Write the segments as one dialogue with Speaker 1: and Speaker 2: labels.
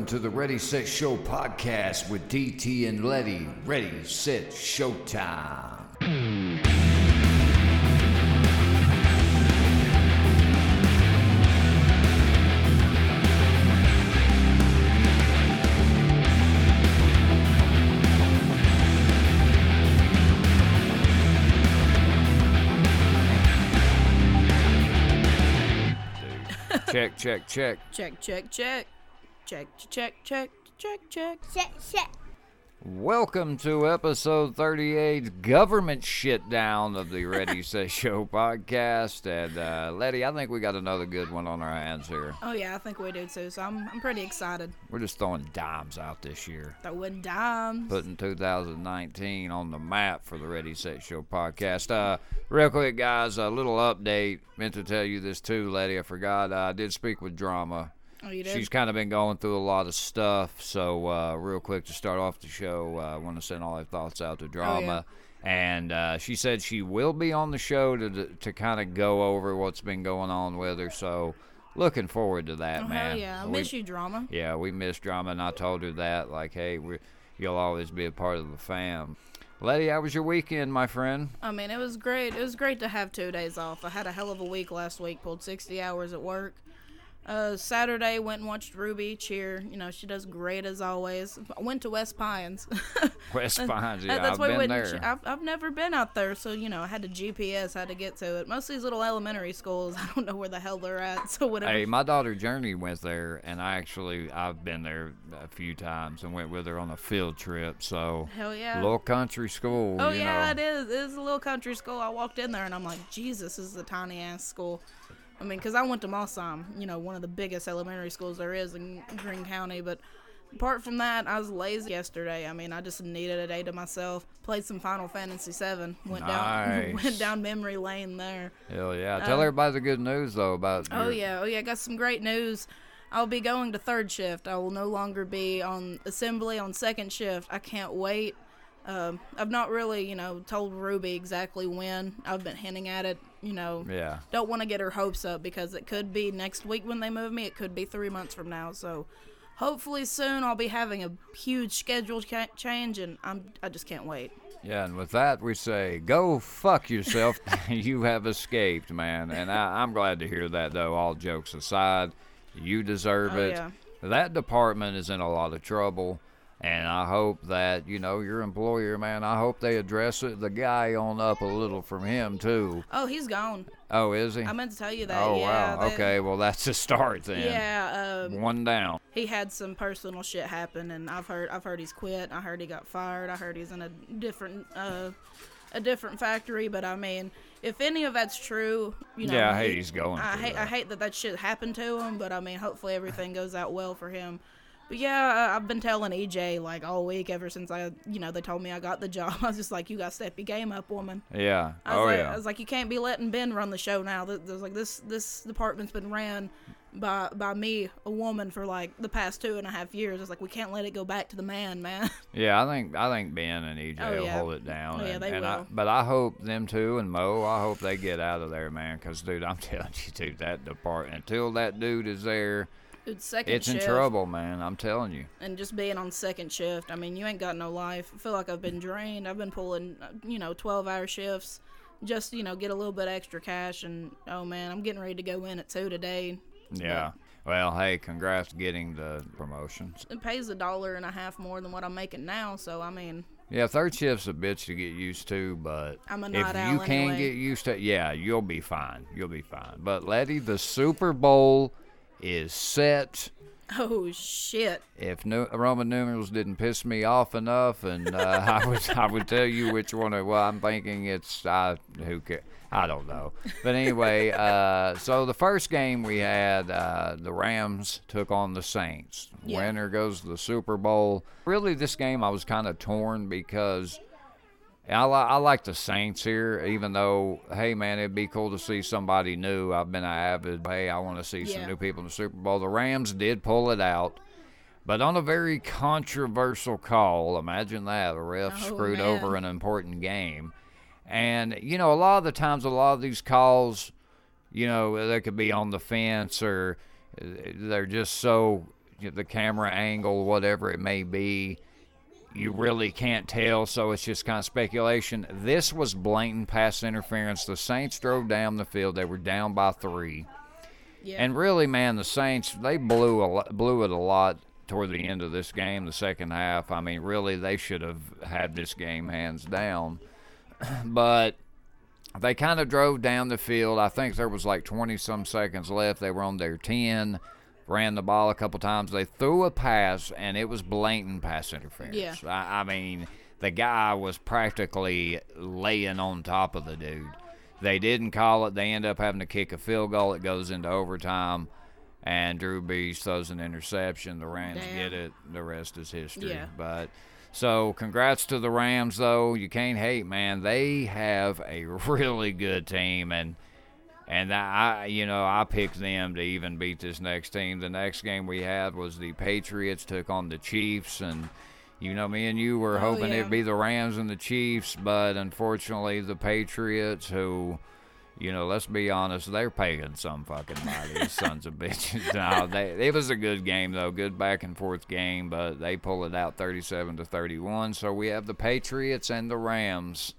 Speaker 1: Welcome to the Ready Set Show podcast with DT and Letty. Ready, set, showtime. check, check, check.
Speaker 2: Check, check, check. Check, check, check, check, check.
Speaker 3: Shit, shit.
Speaker 1: Welcome to episode 38, government shit down of the Ready Set Show podcast. And uh, Letty, I think we got another good one on our hands here.
Speaker 2: Oh yeah, I think we do too. So I'm, I'm pretty excited.
Speaker 1: We're just throwing dimes out this year.
Speaker 2: Throwing dimes.
Speaker 1: putting 2019 on the map for the Ready Set Show podcast. Uh, real quick, guys, a little update. Meant to tell you this too, Letty. I forgot. I did speak with Drama.
Speaker 2: Oh, you did.
Speaker 1: She's kind of been going through a lot of stuff. So, uh, real quick to start off the show, uh, I want to send all our thoughts out to Drama. And uh, she said she will be on the show to to kind of go over what's been going on with her. So, looking forward to that,
Speaker 2: oh,
Speaker 1: man.
Speaker 2: yeah, I
Speaker 1: We-
Speaker 2: miss you, drama.
Speaker 1: yeah, we miss drama, and I told her that. Like, hey, we you'll always be a part of the fam. Letty, how was your weekend, my friend?
Speaker 2: I mean, it was great. It was great to have two days off. I had a hell of a week last week. Pulled 60 hours at work. Uh, Saturday went and watched Ruby cheer. You know she does great as always. Went to West Pines.
Speaker 1: West Pines, yeah,
Speaker 2: That's
Speaker 1: I've been
Speaker 2: went
Speaker 1: there.
Speaker 2: I've, I've never been out there, so you know I had to GPS, had to get to it. Most of these little elementary schools, I don't know where the hell they're at. So whatever.
Speaker 1: Hey, my daughter Journey went there, and I actually I've been there a few times and went with her on a field trip. So,
Speaker 2: Hell yeah.
Speaker 1: little country school.
Speaker 2: Oh
Speaker 1: you
Speaker 2: yeah,
Speaker 1: know.
Speaker 2: it is. It is a little country school. I walked in there and I'm like, Jesus, this is a tiny ass school. I mean, because I went to Mossam, you know, one of the biggest elementary schools there is in Greene County. But apart from that, I was lazy yesterday. I mean, I just needed a day to myself. Played some Final Fantasy VII. Went down, went down memory lane there.
Speaker 1: Hell yeah! Uh, Tell everybody the good news though about.
Speaker 2: Oh
Speaker 1: your-
Speaker 2: yeah, oh yeah, I got some great news. I'll be going to third shift. I will no longer be on assembly on second shift. I can't wait. Um, I've not really, you know, told Ruby exactly when. I've been hinting at it, you know.
Speaker 1: Yeah.
Speaker 2: Don't want to get her hopes up because it could be next week when they move me. It could be three months from now. So hopefully soon I'll be having a huge schedule cha- change, and I'm I just can't wait.
Speaker 1: Yeah, and with that, we say, go fuck yourself. you have escaped, man. And I, I'm glad to hear that, though, all jokes aside. You deserve
Speaker 2: Oh,
Speaker 1: it.
Speaker 2: yeah.
Speaker 1: That department is in a lot of trouble. And I hope that, you know, your employer, man, I hope they address it. The guy on up a little from him, too.
Speaker 2: Oh, he's gone.
Speaker 1: Oh, is he?
Speaker 2: I meant to tell you that.
Speaker 1: oh,
Speaker 2: yeah,
Speaker 1: wow.
Speaker 2: they-
Speaker 1: Okay, well, that's a start then.
Speaker 2: Yeah. Um,
Speaker 1: One down.
Speaker 2: he had some personal shit happen and I've heard I've heard he's quit. I heard he got fired. I heard he's in a different uh a different factory, but I mean, if any of that's true, you know,
Speaker 1: Yeah, I hate
Speaker 2: he-
Speaker 1: he's going
Speaker 2: I hate I hate that that shit happened to him, but I mean, hopefully everything goes out well for him. But yeah, I- I've been telling EJ like all week ever since I, you know, they told me I got the job. I was just like, you got to step your game up, woman.
Speaker 1: Yeah.
Speaker 2: I was
Speaker 1: oh,
Speaker 2: like,
Speaker 1: yeah.
Speaker 2: I was like, you can't be letting Ben run the show now. Th- There's like this this department's been ran by by me, a woman, for like the past two and a half years. It's like we can't let it go back to the man, man.
Speaker 1: Yeah, I think I think Ben and EJ
Speaker 2: Oh,
Speaker 1: will
Speaker 2: yeah.
Speaker 1: hold it down.
Speaker 2: Oh, yeah,
Speaker 1: and,
Speaker 2: they
Speaker 1: and I,
Speaker 2: will.
Speaker 1: but I hope them two and Mo. I hope they get out of there, man. Because dude, I'm telling you, dude, that department until that dude is there,
Speaker 2: Dude, second
Speaker 1: it's in trouble, man. I'm telling you.
Speaker 2: and just being on second shift. I mean, you ain't got no life. I feel like I've been drained. I've been pulling, you know, twelve hour shifts, just you know, get a little bit extra cash. And oh man, I'm getting ready to go in at two today.
Speaker 1: Yeah. Well, hey, congrats getting the promotions.
Speaker 2: It pays a dollar and a half more than what I'm making now. So I mean,
Speaker 1: Yeah, third shift's a bitch to get used to, but
Speaker 2: I'm a
Speaker 1: if you can
Speaker 2: anyway.
Speaker 1: get used to, yeah, you'll be fine. You'll be fine. But Letty, the Super Bowl is set.
Speaker 2: oh shit.
Speaker 1: if nu- Roman numerals didn't piss me off enough, and uh, I would I would tell you which one. It, well, I'm thinking it's I who ca- I don't know, but anyway. Uh, so the first game we had, uh, the Rams took on the Saints.
Speaker 2: Yeah.
Speaker 1: Winner goes to the Super Bowl. Really, this game I was kind of torn because. I, li- I like the Saints here, even though, hey man, it'd be cool to see somebody new. I've been an avid, hey, I want to see some new people in the Super Bowl. The Rams did pull it out, but on a very controversial call. Imagine that. A ref
Speaker 2: Oh,
Speaker 1: screwed
Speaker 2: man.
Speaker 1: over an important game. And, you know, a lot of the times, a lot of these calls, you know, they could be on the fence or uh, they're just so the camera angle, whatever it may be, you really can't tell, so it's just kind of speculation. This was blatant pass interference. The Saints drove down the field. They were down by three.
Speaker 2: Yeah.
Speaker 1: And really, man, the Saints they blew a blew it a lot toward the end of this game, the second half. I mean, really, they should have had this game hands down. but they kind of drove down the field. I think there was like 20 some seconds left. They were on their 10, ran the ball a couple times. They threw a pass, and it was blatant pass interference.
Speaker 2: Yeah.
Speaker 1: I, I mean, the guy was practically laying on top of the dude. They didn't call it. They end up having to kick a field goal. It goes into overtime. And Drew Brees throws an interception. The Rams
Speaker 2: Damn.
Speaker 1: get it. The rest is history.
Speaker 2: Yeah.
Speaker 1: But so congrats to the Rams, though. You can't hate, man. They have a really good team, and and I, you know, I picked them to even beat this next team. The next game we had was the Patriots took on the Chiefs, and you know, me and you were
Speaker 2: Oh,
Speaker 1: hoping
Speaker 2: yeah.
Speaker 1: it'd be the Rams and the Chiefs, but unfortunately, the Patriots, who, you know, let's be honest, they're paying some fucking money, these sons of bitches. No, they, it was a good game though, good back and forth game, but they pull it out 37 to 31. So we have the Patriots and the Rams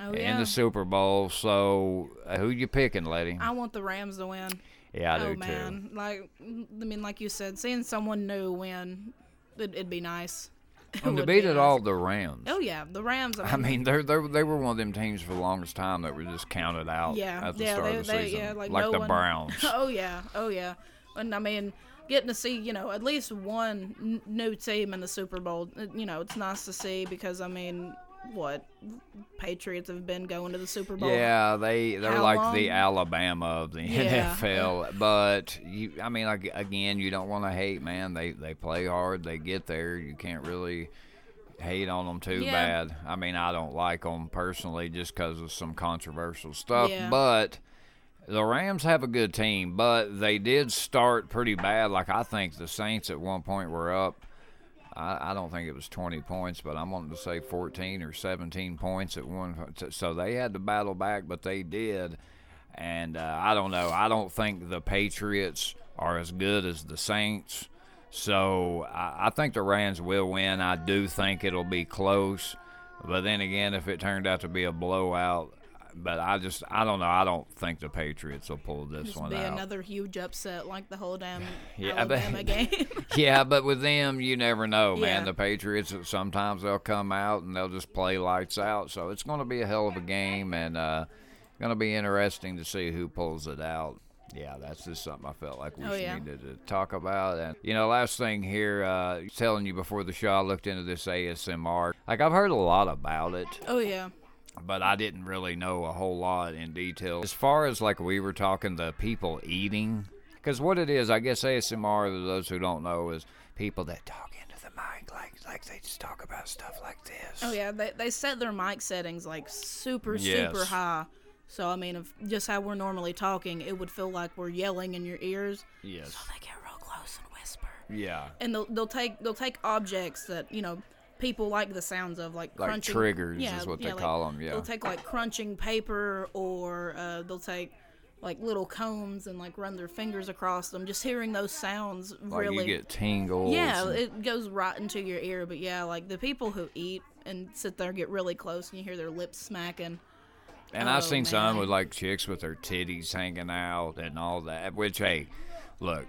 Speaker 2: oh
Speaker 1: in
Speaker 2: yeah.
Speaker 1: the Super Bowl. So uh, who you picking, lady?
Speaker 2: I want the Rams to win.
Speaker 1: Yeah, I
Speaker 2: oh
Speaker 1: do
Speaker 2: man, like I mean, like you said, seeing someone new win, it, it'd be nice.
Speaker 1: And to beat
Speaker 2: be
Speaker 1: it
Speaker 2: nice.
Speaker 1: all, the Rams.
Speaker 2: Oh yeah, the Rams.
Speaker 1: I mean, they're, they're, they were one of them teams for the longest time that were just counted out
Speaker 2: Yeah,
Speaker 1: at the
Speaker 2: yeah,
Speaker 1: start
Speaker 2: they-
Speaker 1: of the
Speaker 2: they-
Speaker 1: season.
Speaker 2: yeah, like
Speaker 1: like
Speaker 2: no
Speaker 1: the
Speaker 2: one-
Speaker 1: Browns.
Speaker 2: oh yeah, oh yeah, and I mean, getting to see you know at least one n- new team in the Super Bowl, uh, you know, it's nice to see because I mean, what Patriots have been going to the Super Bowl.
Speaker 1: Yeah, they they're
Speaker 2: How
Speaker 1: like the? Alabama of the
Speaker 2: Yeah.
Speaker 1: NFL. But you, I mean, like again, you don't want to hate, man. They they play hard. They get there. You can't really hate on them too
Speaker 2: Yeah.
Speaker 1: bad. I mean, I don't like them personally just because of some controversial stuff.
Speaker 2: Yeah.
Speaker 1: But the Rams have a good team, but they did start pretty bad. Like I think the Saints at one point were up. I, I don't think it was 20 points, but I'm wanting to say 14 or 17 points at one. So they had to battle back, but they did. And uh, I don't know. I don't think the Patriots are as good as the Saints. So I, I think the Rams will win. I do think it'll be close. But then again, if it turned out to be a blowout, but I just I don't know. I don't think the Patriots will pull this
Speaker 2: Just
Speaker 1: one
Speaker 2: be
Speaker 1: out.
Speaker 2: another huge upset like the whole damn
Speaker 1: Yeah, but-
Speaker 2: Alabama game.
Speaker 1: yeah, but with them, you never know, man.
Speaker 2: Yeah.
Speaker 1: The Patriots sometimes they'll come out and they'll just play lights out. So it's going to be a hell of a game, and uh, going to be interesting to see who pulls it out. Yeah, that's just something I felt like we
Speaker 2: Oh, yeah.
Speaker 1: needed to talk about. And you know, last thing here, uh, telling you before the show, I looked into this ASMR. Like I've heard a lot about it
Speaker 2: oh yeah,
Speaker 1: but I didn't really know a whole lot in detail. As far as like we were talking, the people eating, because what it is, I guess ASMR, those who don't know, is people that talk into the mic, like like they just talk about stuff like this.
Speaker 2: oh yeah. They they set their mic settings like super
Speaker 1: Yes.
Speaker 2: super high. So I mean, if just how we're normally talking, it would feel like we're yelling in your ears.
Speaker 1: Yes.
Speaker 2: So they get real close and whisper.
Speaker 1: Yeah.
Speaker 2: and they'll they'll take they'll take objects that you know people like the sounds of like
Speaker 1: Like
Speaker 2: crunching
Speaker 1: triggers
Speaker 2: yeah,
Speaker 1: is what they
Speaker 2: yeah, like,
Speaker 1: call 'em, yeah.
Speaker 2: they'll take like crunching paper or uh, they'll take like little combs and like run their fingers across them just hearing those sounds
Speaker 1: Like
Speaker 2: really
Speaker 1: you get tingles.
Speaker 2: yeah
Speaker 1: and-
Speaker 2: it goes right into your ear but yeah like the people who eat and sit there and get really close and you hear their lips smacking
Speaker 1: And
Speaker 2: Oh,
Speaker 1: I've seen some with like chicks with their titties hanging out and all that. Which, hey, look,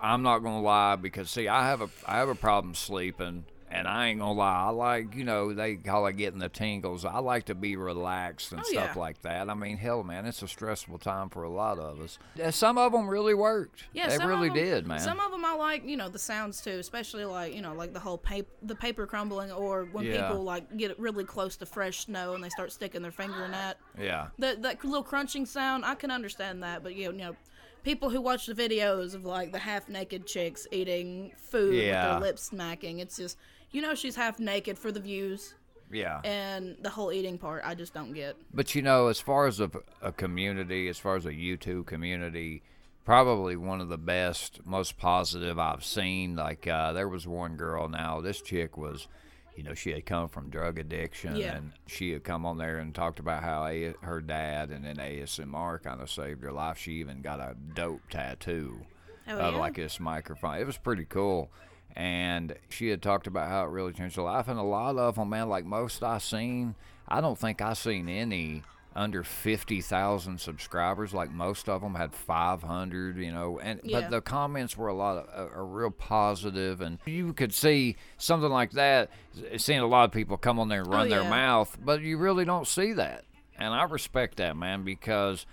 Speaker 1: I'm not gonna lie because see, I have a I have a problem sleeping, and I ain't gonna lie. I like you know they call it getting the tingles. I like to be relaxed and
Speaker 2: Oh,
Speaker 1: stuff
Speaker 2: yeah.
Speaker 1: like that. I mean, hell, man, it's a stressful time for a lot of us. Uh, some of them really worked.
Speaker 2: Yeah,
Speaker 1: they really
Speaker 2: of 'em-
Speaker 1: did, man.
Speaker 2: Some of them I like, you know, the sounds too, especially like you know, like the whole paper, the paper crumbling, or when
Speaker 1: Yeah.
Speaker 2: people like get really close to fresh snow and they start sticking their finger in that.
Speaker 1: yeah.
Speaker 2: That that little crunching sound, I can understand that, but you know, you know, people who watch the videos of like the half naked chicks eating food with their lips smacking. it's just you know she's half naked for the views,
Speaker 1: Yeah.
Speaker 2: and the whole eating part I just don't get.
Speaker 1: But you know, as far as a, a community, as far as a YouTube community, probably one of the best, most positive I've seen. Like uh, there was one girl. Now this chick was, you know, she had come from drug addiction,
Speaker 2: Yeah.
Speaker 1: and she had come on there and talked about how a- her dad and then ASMR kind of saved her life. She even got a dope tattoo.
Speaker 2: Oh,
Speaker 1: of
Speaker 2: yeah?
Speaker 1: like this microphone. It was pretty cool. And she had talked about how it really changed her life. And a lot of them, man, like most I seen, I don't think I seen any under 50,000 subscribers. Like most of them had 500, you know. And
Speaker 2: Yeah.
Speaker 1: but the comments were a lot of are, are real positive, and you could see something like that. Seeing a lot of people come on there and oh, run their
Speaker 2: Oh, yeah.
Speaker 1: mouth, but you really don't see that. And I respect that, man, because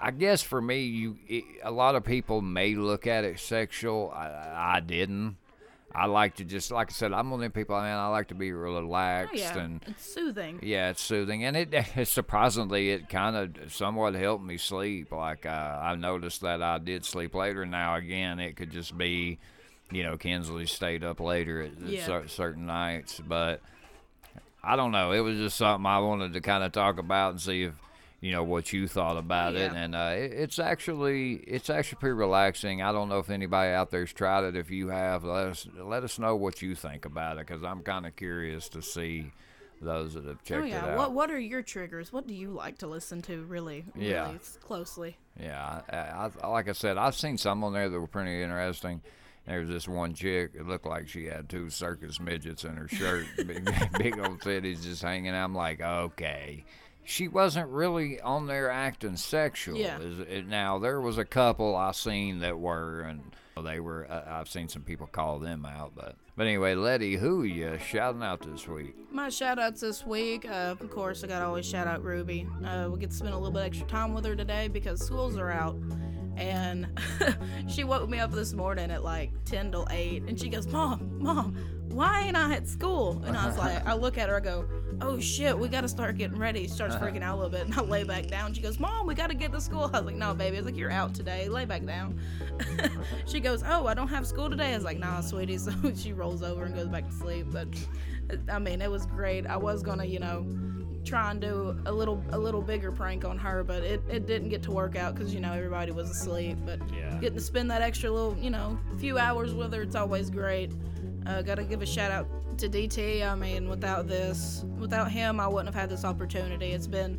Speaker 1: I guess for me, you it, a lot of people may look at it sexual. I, I didn't. I like to just, like I said, I'm one of them people. Man, I like to be
Speaker 2: Oh,
Speaker 1: relaxed
Speaker 2: yeah.
Speaker 1: and
Speaker 2: it's soothing.
Speaker 1: yeah, it's soothing, and it surprisingly it kind of somewhat helped me sleep. Like uh, I noticed that I did sleep later. Now again, it could just be, you know, Kinsley stayed up later at, at
Speaker 2: Yeah.
Speaker 1: cer- certain nights, but I don't know. It was just something I wanted to kind of talk about and see if you know what you thought about it. And uh, it, it's actually it's actually pretty relaxing. I don't know if anybody out there's tried it. If you have, let us let us know what you think about it because I'm kind of curious to see those that have checked
Speaker 2: oh yeah.
Speaker 1: it out.
Speaker 2: What What are your triggers? What do you like to listen to? Really,
Speaker 1: Yeah.
Speaker 2: really closely.
Speaker 1: Yeah, I, I, like I said, I've seen some on there that were pretty interesting. There was this one chick. It looked like she had two circus midgets in her shirt, big, big old titties just hanging. out. I'm like, okay. She wasn't really on there acting sexual.
Speaker 2: Yeah.
Speaker 1: Now there was a couple I seen that were, and they were. I've seen some people call them out, but but anyway, Letty, who you shouting out this week?
Speaker 2: My shout outs this week, uh, of course, I gotta always shout out Ruby. Uh, we get to spend a little bit extra time with her today because schools are out. And she woke me up this morning at like 10 till 8. And she goes, Mom, Mom, why ain't I at school? And I was like, I look at her, I go, Oh shit, we gotta start getting ready. She starts freaking out a little bit. And I lay back down. She goes, Mom, we gotta get to school. I was like, No, baby. I was like, You're out today. Lay back down. she goes, Oh, I don't have school today. I was like, Nah, sweetie. So she rolls over and goes back to sleep. But I mean, it was great. I was gonna, you know, try and do a little a little bigger prank on her, but it, it didn't get to work out because you know everybody was asleep. But
Speaker 1: Yeah.
Speaker 2: getting to spend that extra little, you know, few hours with her, it's always great. Uh, gotta give a shout out to DT. I mean, without this, without him, I wouldn't have had this opportunity. It's been,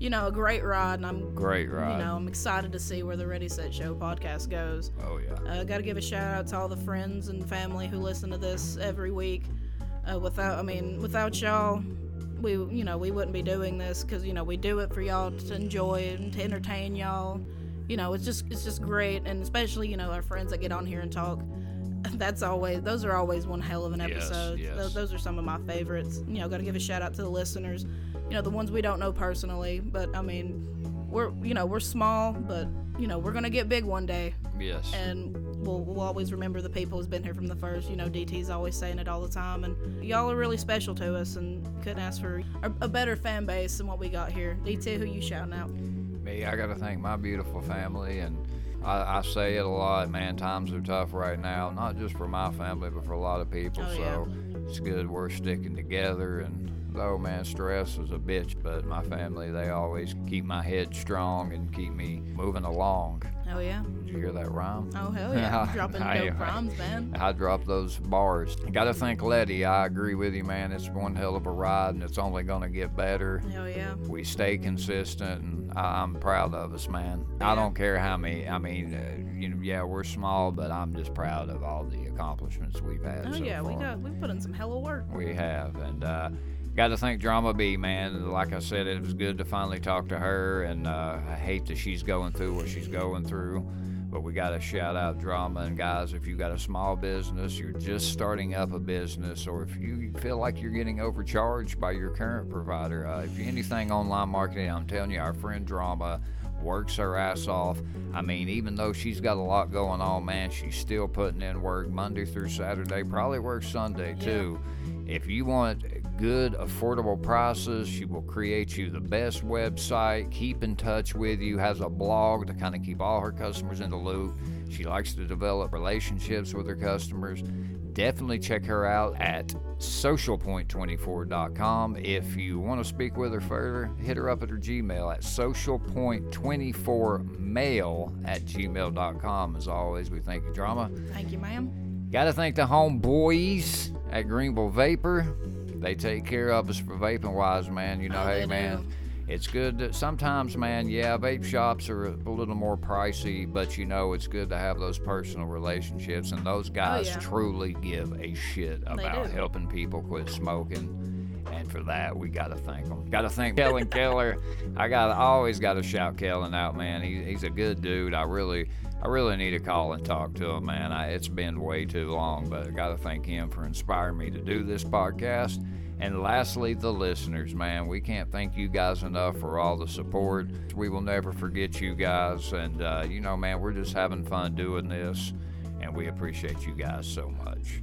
Speaker 2: you know, a great ride, and I'm
Speaker 1: Great ride.
Speaker 2: you know, I'm excited to see where the Ready Set Show podcast goes.
Speaker 1: Oh yeah.
Speaker 2: Uh, Got to give a shout out to all the friends and family who listen to this every week. Uh, without, I mean, without y'all, we, you know, we wouldn't be doing this because you know we do it for y'all to enjoy and to entertain y'all. You know, it's just, it's just great, and especially you know our friends that get on here and talk. That's always, those are always one hell of an
Speaker 1: Yes,
Speaker 2: episode.
Speaker 1: yes.
Speaker 2: Those, those are some of my favorites. You know, got to give a shout out to the listeners. You know, the ones we don't know personally, but I mean, we're, you know, we're small, but you know, we're gonna get big one day
Speaker 1: Yes.
Speaker 2: and we'll, we'll always remember the people who's been here from the first. You know, DT's always saying it all the time, and y'all are really special to us, and couldn't ask for a, a better fan base than what we got here. DT, who you shouting out?
Speaker 1: Me, I got to thank my beautiful family, and I, I say it a lot, man. Times are tough right now, not just for my family, but for a lot of people.
Speaker 2: Oh,
Speaker 1: so it's good we're sticking together. And though, man, stress is a bitch, but my family, they always keep my head strong and keep me moving along.
Speaker 2: Oh yeah.
Speaker 1: Did you hear that rhyme?
Speaker 2: Oh hell yeah.
Speaker 1: Yeah.
Speaker 2: Dropping
Speaker 1: I-
Speaker 2: dope rhymes, man.
Speaker 1: I dropped those bars. Got to thank Letty. I agree with you, man. It's one hell of a ride, and it's only going to get better.
Speaker 2: Hell yeah.
Speaker 1: We stay consistent, and I, I'm proud of us, man. I don't care how many. I mean, uh, you know, yeah, we're small, but I'm just proud of all the accomplishments we've had.
Speaker 2: Oh
Speaker 1: so
Speaker 2: yeah. We
Speaker 1: far.
Speaker 2: got we put in some hella work.
Speaker 1: We have, and uh, got to thank Drama B, man. Like I said, it was good to finally talk to her, and uh, I hate that she's going through what she's going through. But we got to shout out Drama and guys. If you got a small business, you're just starting up a business, or if you feel like you're getting overcharged by your current provider, uh, if you anything online marketing, I'm telling you, our friend Drama works her ass off. I mean, even though she's got a lot going on, man, she's still putting in work Monday through Saturday, probably works Sunday too. If you want good, affordable prices, she will create you the best website, keep in touch with you, has a blog to kind of keep all her customers in the loop. She likes to develop relationships with her customers. Definitely check her out at socialpoint24.com. If you want to speak with her further, hit her up at her Gmail at socialpoint24mail at gmail.com. As always, we thank you, Drama.
Speaker 2: Thank you, ma'am.
Speaker 1: Got to thank the homeboys at Greenville Vapor. They take care of us for vaping wise, man. You know,
Speaker 2: Oh,
Speaker 1: hey, man. It's good that sometimes, man, yeah, vape shops are a little more pricey, but you know, it's good to have those personal relationships, and those oh, guys
Speaker 2: yeah.
Speaker 1: truly give a shit about helping people quit smoking. And for that, we gotta thank them. Gotta thank Kellen Keller. I got always gotta shout Kellen out, man. He, he's a good dude. I really, I really need to call and talk to him, man. I, it's been way too long, but I gotta thank him for inspiring me to do this podcast. And lastly, the listeners, man. We can't thank you guys enough for all the support. We will never forget you guys. And, uh, you know, man, we're just having fun doing this. And we appreciate you guys so much.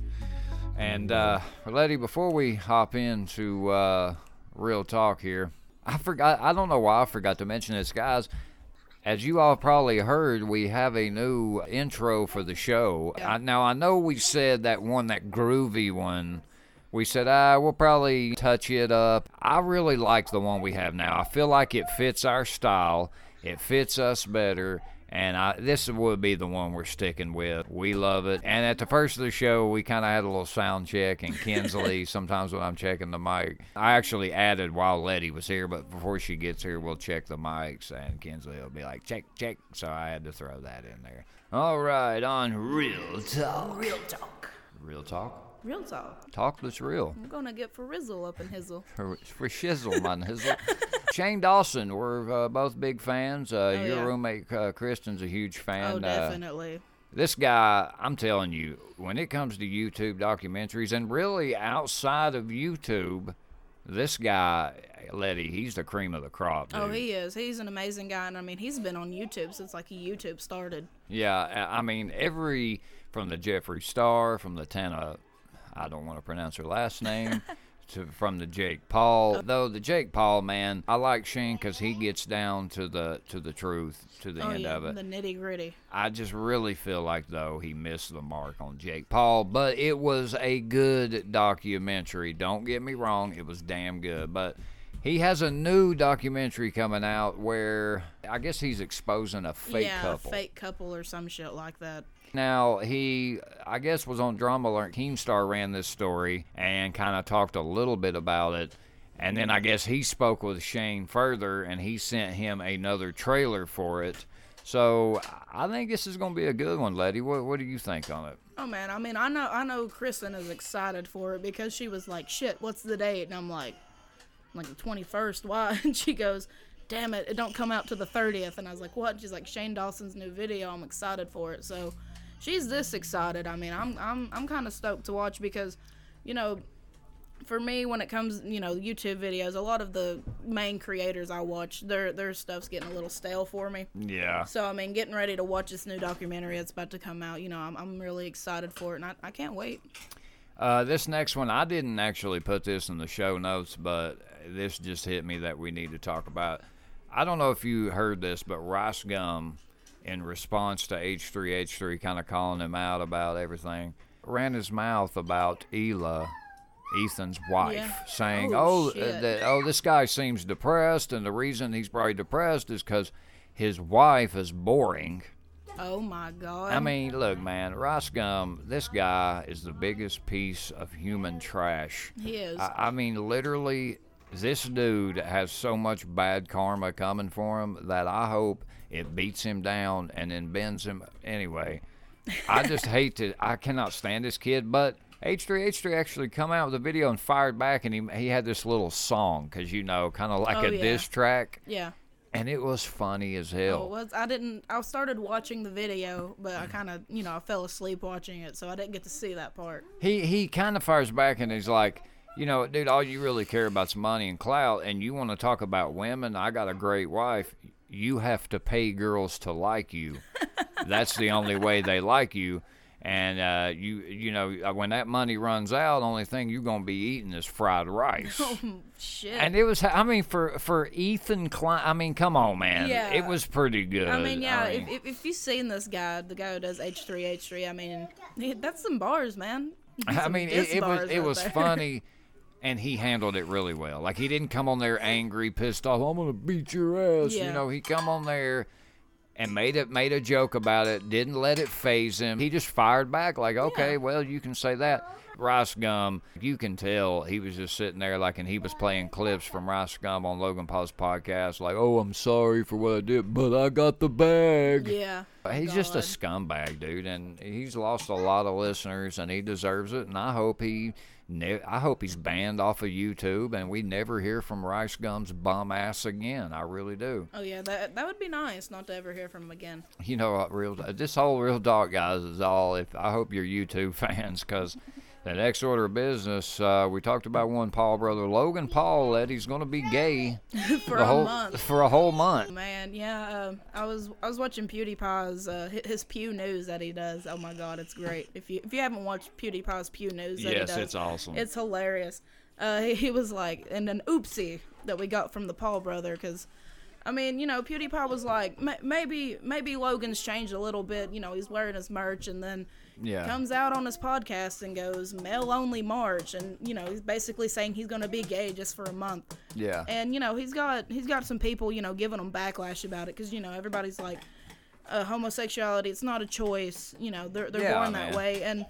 Speaker 1: And, uh, Letty, before we hop into uh, real talk here, I forgot, I don't know why I forgot to mention this, guys. As you all probably heard, we have a new intro for the show. I, now, I know we said that one, that groovy one, we said, ah, we'll probably touch it up. I really like the one we have now. I feel like it fits our style, it fits us better. And I, this would be the one we're sticking with. We love it. And at the first of the show, we kind of had a little sound check. And Kinsley, sometimes when I'm checking the mic, I actually added while Letty was here, but before she gets here, we'll check the mics. And Kinsley will be like, check, check. So I had to throw that in there. All right, on Real Talk.
Speaker 2: Real talk.
Speaker 1: Real Talk?
Speaker 2: Real talk.
Speaker 1: Talk that's real.
Speaker 2: I'm gonna get for Rizzle up in Hizzle.
Speaker 1: For, for shizzle, man. Hizzle. Shane Dawson, we're uh, both big fans. Uh, your
Speaker 2: yeah.
Speaker 1: roommate uh, Kristen's a huge fan.
Speaker 2: oh,
Speaker 1: Uh,
Speaker 2: definitely.
Speaker 1: this guy, I'm telling you, when it comes to YouTube documentaries and really outside of YouTube, this guy, Letty, he's the cream of the crop. Dude.
Speaker 2: Oh, he is. He's an amazing guy, and I mean, he's been on YouTube since like YouTube started.
Speaker 1: Yeah, I I mean, every from the Jeffree Star, from the Tana, I don't want to pronounce her last name, to from the Jake Paul. Though the Jake Paul man, I like Shane because he gets down to the to the truth, to the
Speaker 2: oh
Speaker 1: end
Speaker 2: yeah,
Speaker 1: of it.
Speaker 2: the nitty gritty.
Speaker 1: I just really feel like though he missed the mark on Jake Paul, but it was a good documentary. Don't get me wrong, it was damn good. But he has a new documentary coming out where I guess he's exposing a fake
Speaker 2: yeah,
Speaker 1: couple.
Speaker 2: fake couple or some shit like that.
Speaker 1: Now he, I guess, was on Drama Alert. Keemstar ran this story and kind of talked a little bit about it, and then I guess he spoke with Shane further, and he sent him another trailer for it. So I think this is going to be a good one, Letty. What What do you think on it?
Speaker 2: Oh man, I mean, I know, I know, Kristen is excited for it because she was like, "Shit, what's the date?" And I'm like, "Like the 21st." Why? And she goes, "Damn it, it don't come out to the 30th." And I was like, "What?" And she's like, "Shane Dawson's new video. I'm excited for it." So, she's this excited. I mean, I'm, I'm, I'm kind of stoked to watch because, you know, for me, when it comes, you know, YouTube videos, a lot of the main creators I watch, their, their stuff's getting a little stale for me.
Speaker 1: Yeah.
Speaker 2: So I mean, getting ready to watch this new documentary that's about to come out, you know, I'm, I'm really excited for it, and I, I can't wait.
Speaker 1: Uh, this next one, I didn't actually put this in the show notes, but this just hit me that we need to talk about. I don't know if you heard this, but Rice Gum, in response to H3H3 kind of calling him out about everything, ran his mouth about Hila, Ethan's wife,
Speaker 2: Yeah.
Speaker 1: saying,
Speaker 2: Oh,
Speaker 1: "Oh, that, oh, this guy seems depressed, and the reason he's probably depressed is because his wife is boring."
Speaker 2: Oh my god.
Speaker 1: I mean, look, man, Gum, this guy is the biggest piece of human trash.
Speaker 2: he is.
Speaker 1: I, I mean, literally, this dude has so much bad karma coming for him that I hope it beats him down and then bends him. Anyway, I just hate to, I cannot stand this kid, but. H3H3 actually come out with a video and fired back, and he he had this little song, cause you know, kind of oh, like
Speaker 2: Oh,
Speaker 1: a
Speaker 2: yeah.
Speaker 1: diss track,
Speaker 2: yeah.
Speaker 1: and it was funny as
Speaker 2: Oh,
Speaker 1: hell.
Speaker 2: it was I didn't. I started watching the video, but I kind of, you know, I fell asleep watching it, so I didn't get to see that part.
Speaker 1: he he kind of fires back and he's like, you know, dude, all you really care about is money and clout, and you want to talk about women. I got a great wife. You have to pay girls to like you. That's the only way they like you. And uh, you you know uh, when that money runs out, the only thing you're gonna be eating is fried rice.
Speaker 2: Oh, Shit.
Speaker 1: And it was, I mean, for for Ethan Klein, I mean, come on, man,
Speaker 2: Yeah.
Speaker 1: it was pretty good.
Speaker 2: I mean, yeah.
Speaker 1: mean,
Speaker 2: if, if, if you've seen this guy, the guy who does H3H3, I mean, that's some bars, man.
Speaker 1: I mean, it, it was it was
Speaker 2: there.
Speaker 1: funny, and he handled it really well. Like he didn't come on there angry, pissed off. I'm gonna beat your ass. You know, he come on there and made it made a joke about it. Didn't let it phase him. He just fired back like, okay, well, you can say that. Rice Gum, you can tell he was just sitting there like, and he was playing clips from Rice Gum on Logan Paul's podcast, like, "Oh, I'm sorry for what I did, but I got the bag."
Speaker 2: Yeah.
Speaker 1: He's just a scumbag, dude, and he's lost a lot of listeners, and he deserves it. And I hope he, ne- I hope he's banned off of YouTube, and we never hear from Rice Gum's bum ass again. I really do.
Speaker 2: Oh yeah, that that would be nice not to ever hear from him again.
Speaker 1: You know what, real this whole real talk, guys, is all. If I hope you're YouTube fans, because the next order of business, uh, we talked about one Paul brother Logan Paul that he's going to be gay
Speaker 2: For a
Speaker 1: whole
Speaker 2: month.
Speaker 1: for a whole month.
Speaker 2: Man, yeah, um, I was I was watching PewDiePie's uh, his Pew News that he does. Oh my God, it's great. If you if you haven't watched PewDiePie's Pew News, that he
Speaker 1: Yes,
Speaker 2: does,
Speaker 1: it's awesome.
Speaker 2: It's hilarious. Uh, he, he was like, and an oopsie that we got from the Paul brother, because, I mean, you know, PewDiePie was like, maybe maybe Logan's changed a little bit. You know, he's wearing his merch, and then
Speaker 1: Yeah.
Speaker 2: comes out on his podcast and goes male only March, and you know, he's basically saying he's gonna be gay just for a month.
Speaker 1: Yeah.
Speaker 2: And you know, he's got he's got some people, you know, giving him backlash about it because you know everybody's like, uh, homosexuality, it's not a choice. You know, they're they're
Speaker 1: Yeah,
Speaker 2: born
Speaker 1: man.
Speaker 2: that way, and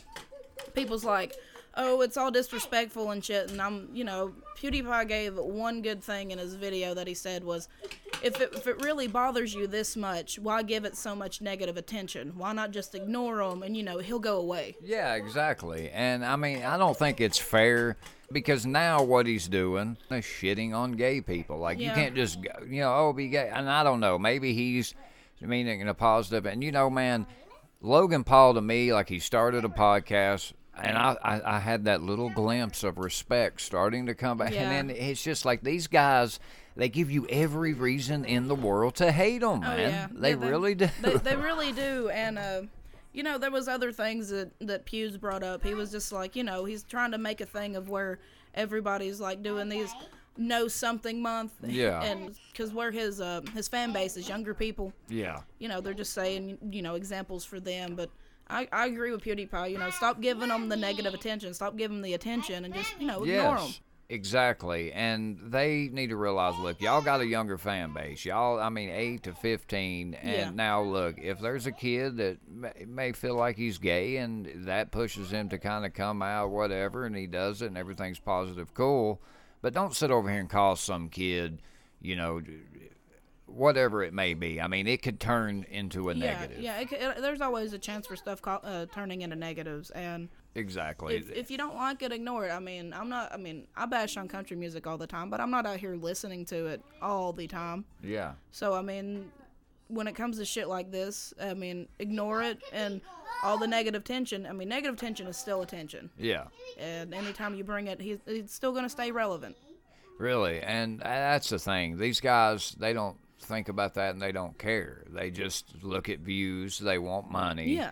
Speaker 2: people's like, oh, it's all disrespectful and shit. And I'm, you know, PewDiePie gave one good thing in his video that he said was, if it, if it really bothers you this much, why give it so much negative attention? Why not just ignore him and you know he'll go away?
Speaker 1: Yeah, exactly. And I mean, I don't think it's fair because now what he's doing is shitting on gay people. Like, you can't just, go, you know, oh, be gay. And I don't know. Maybe he's meaning in a positive. And, you know, man, Logan Paul to me, like, he started a podcast. And I, I, I had that little glimpse of respect starting to come back.
Speaker 2: Yeah.
Speaker 1: And then it's just like these guys, they give you every reason in the world to hate them, man.
Speaker 2: Oh, yeah.
Speaker 1: They
Speaker 2: Yeah,
Speaker 1: really do.
Speaker 2: They, they really do, and uh, you know, there was other things that that Pew's brought up. He was just like, you know, he's trying to make a thing of where everybody's like doing these know something month.
Speaker 1: Yeah.
Speaker 2: And because where his uh, his fan base is younger people,
Speaker 1: yeah.
Speaker 2: you know, they're just saying you know examples for them, but. I, I agree with PewDiePie. You know, stop giving them the negative attention. Stop giving them the attention, and just you know ignore them.
Speaker 1: Yes, exactly. And they need to realize, look, y'all got a younger fan base. Y'all, I mean, eight to fifteen. And
Speaker 2: Yeah.
Speaker 1: now, look, if there's a kid that may feel like he's gay, and that pushes him to kind of come out, whatever, and he does it, and everything's positive, cool. But don't sit over here and call some kid, you know, whatever it may be. I mean, it could turn into a
Speaker 2: Yeah,
Speaker 1: negative.
Speaker 2: yeah. It, it, there's always a chance for stuff call, uh, turning into negatives, and
Speaker 1: Exactly.
Speaker 2: if, if you don't like it, ignore it. I mean, I'm not. I mean, I bash on country music all the time, but I'm not out here listening to it all the time.
Speaker 1: yeah.
Speaker 2: So I mean, when it comes to shit like this, I mean, ignore it and all the negative tension. I mean, negative tension is still attention,
Speaker 1: Yeah.
Speaker 2: and anytime you bring it, he's, he's still gonna stay relevant.
Speaker 1: Really, and that's the thing. These guys, they don't think about that and they don't care. They just look at views. They want money.
Speaker 2: Yeah,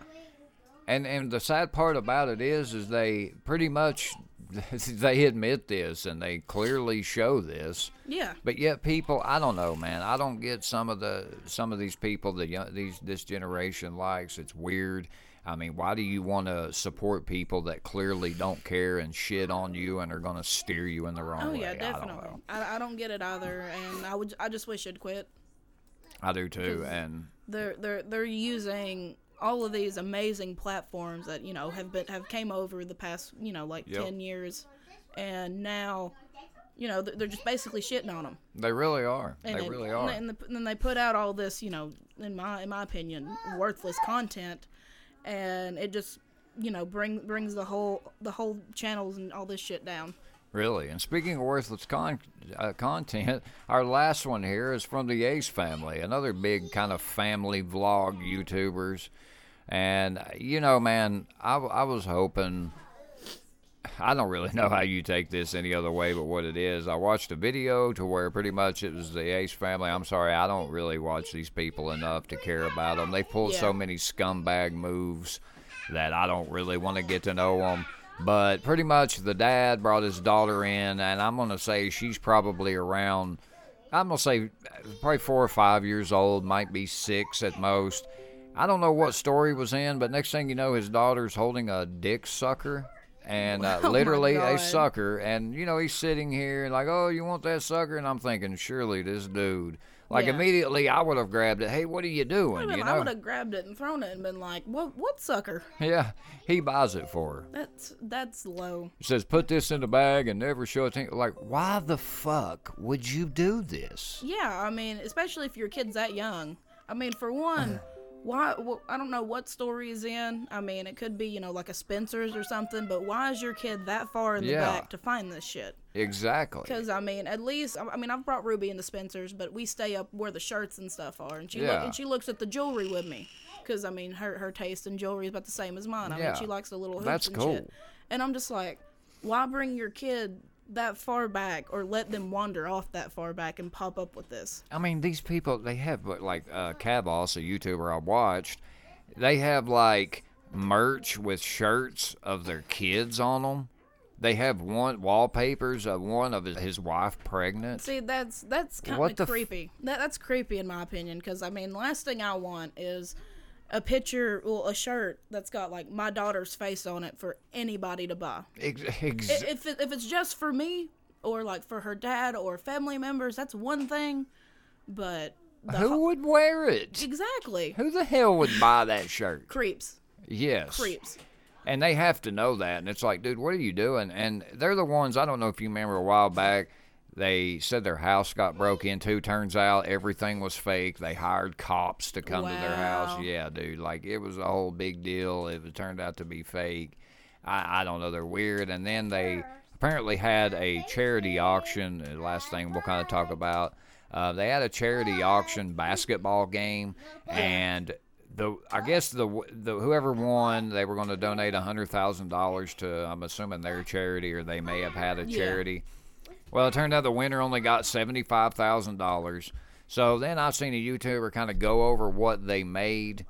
Speaker 1: And and the sad part about it is, is they pretty much they admit this and they clearly show this.
Speaker 2: yeah.
Speaker 1: But yet, people, I don't know, man. I don't get some of the some of these people that young, these this generation likes. It's weird. I mean, why do you want to support people that clearly don't care and shit on you and are going to steer you in the wrong
Speaker 2: Oh
Speaker 1: way?
Speaker 2: yeah,
Speaker 1: I don't
Speaker 2: definitely. I, I don't get it either, and I would. I just wish it'd quit.
Speaker 1: I do too, and
Speaker 2: they're they're they're using all of these amazing platforms that you know have been have came over the past you know like
Speaker 1: Yep.
Speaker 2: 10 years and now you know they're just basically shitting on them
Speaker 1: they really are.
Speaker 2: and
Speaker 1: they
Speaker 2: then-
Speaker 1: really
Speaker 2: and
Speaker 1: are.
Speaker 2: and, the- and then they put out all this you know in my in my opinion worthless content and it just you know bring brings the whole the whole channels and all this shit down
Speaker 1: Really. And speaking of worthless con- uh, content, our last one here is from the Ace family, another big kind of family vlog YouTubers. And, uh, you know, man, I, I was hoping. I don't really know how you take this any other way but what it is. I watched a video to where pretty much it was the Ace family. I'm sorry, I don't really watch these people enough to care about them. They pull so many scumbag moves that I don't really want to get to know them. But pretty much the dad brought his daughter in, and I'm going to say she's probably around, I'm going to say probably four or five years old, might be six at most. I don't know what story was in, but next thing you know, his daughter's holding a dick sucker. And uh,
Speaker 2: Oh
Speaker 1: literally a sucker, and you know he's sitting here like, "Oh, you want that sucker?" And I'm thinking, surely this dude Like
Speaker 2: Yeah.
Speaker 1: immediately, I would have grabbed it. Hey, what are you doing?
Speaker 2: I,
Speaker 1: You
Speaker 2: I would have grabbed it and thrown it and been like, "What? What sucker?
Speaker 1: Yeah, he buys it for her.
Speaker 2: That's that's low."
Speaker 1: He says, "Put this in the bag and never show it." To like, why the fuck would you do this?
Speaker 2: Yeah, I mean, especially if your kid's that young. I mean, for one, why? Well, I don't know what story is in. I mean, it could be you know like a Spencer's or something. But why is your kid that far in the
Speaker 1: Yeah.
Speaker 2: back to find this shit?
Speaker 1: Exactly.
Speaker 2: Because I mean, at least I mean, I've brought Ruby into Spencer's, but we stay up where the shirts and stuff are, and she look,
Speaker 1: Yeah.
Speaker 2: and she looks at the jewelry with me. Because I mean, her her taste in jewelry is about the same as mine. I
Speaker 1: Yeah.
Speaker 2: mean, she likes the little hoops
Speaker 1: That's
Speaker 2: and
Speaker 1: cool.
Speaker 2: shit. And I'm just like, why bring your kid that far back, or let them wander off that far back and pop up with this?
Speaker 1: I mean, these people, they have, like uh, Cavos, a YouTuber I watched, they have like merch with shirts of their kids on them. They have one wallpapers of one of his, his wife pregnant.
Speaker 2: See, that's that's kind of
Speaker 1: the f-
Speaker 2: creepy. that that's creepy in my opinion. Because I mean, last thing I want is a picture, well, a shirt that's got like my daughter's face on it for anybody to buy.
Speaker 1: Ex- ex-
Speaker 2: If it, if it's just for me or like for her dad or family members, that's one thing. But
Speaker 1: who would wear it?
Speaker 2: exactly
Speaker 1: Who the hell would buy that shirt?
Speaker 2: creeps,
Speaker 1: Yes.
Speaker 2: creeps.
Speaker 1: And they have to know that. And it's like, dude, what are you doing? And they're the ones, I don't know if you remember a while back, they said their house got broke into. Turns out everything was fake. They hired cops to come to their house. Yeah, dude. Like, it was a whole big deal. It turned out to be fake. I, I don't know. They're weird. And then they apparently had a charity auction. The last thing we'll kind of talk about. Uh, they had a charity auction basketball game, and the I guess the the whoever won, they were going to donate a hundred thousand dollars to I'm assuming their charity, or they may have had a
Speaker 2: Yeah.
Speaker 1: Well, it turned out the winner only got seventy five thousand dollars. So then I've seen a YouTuber kind of go over what they made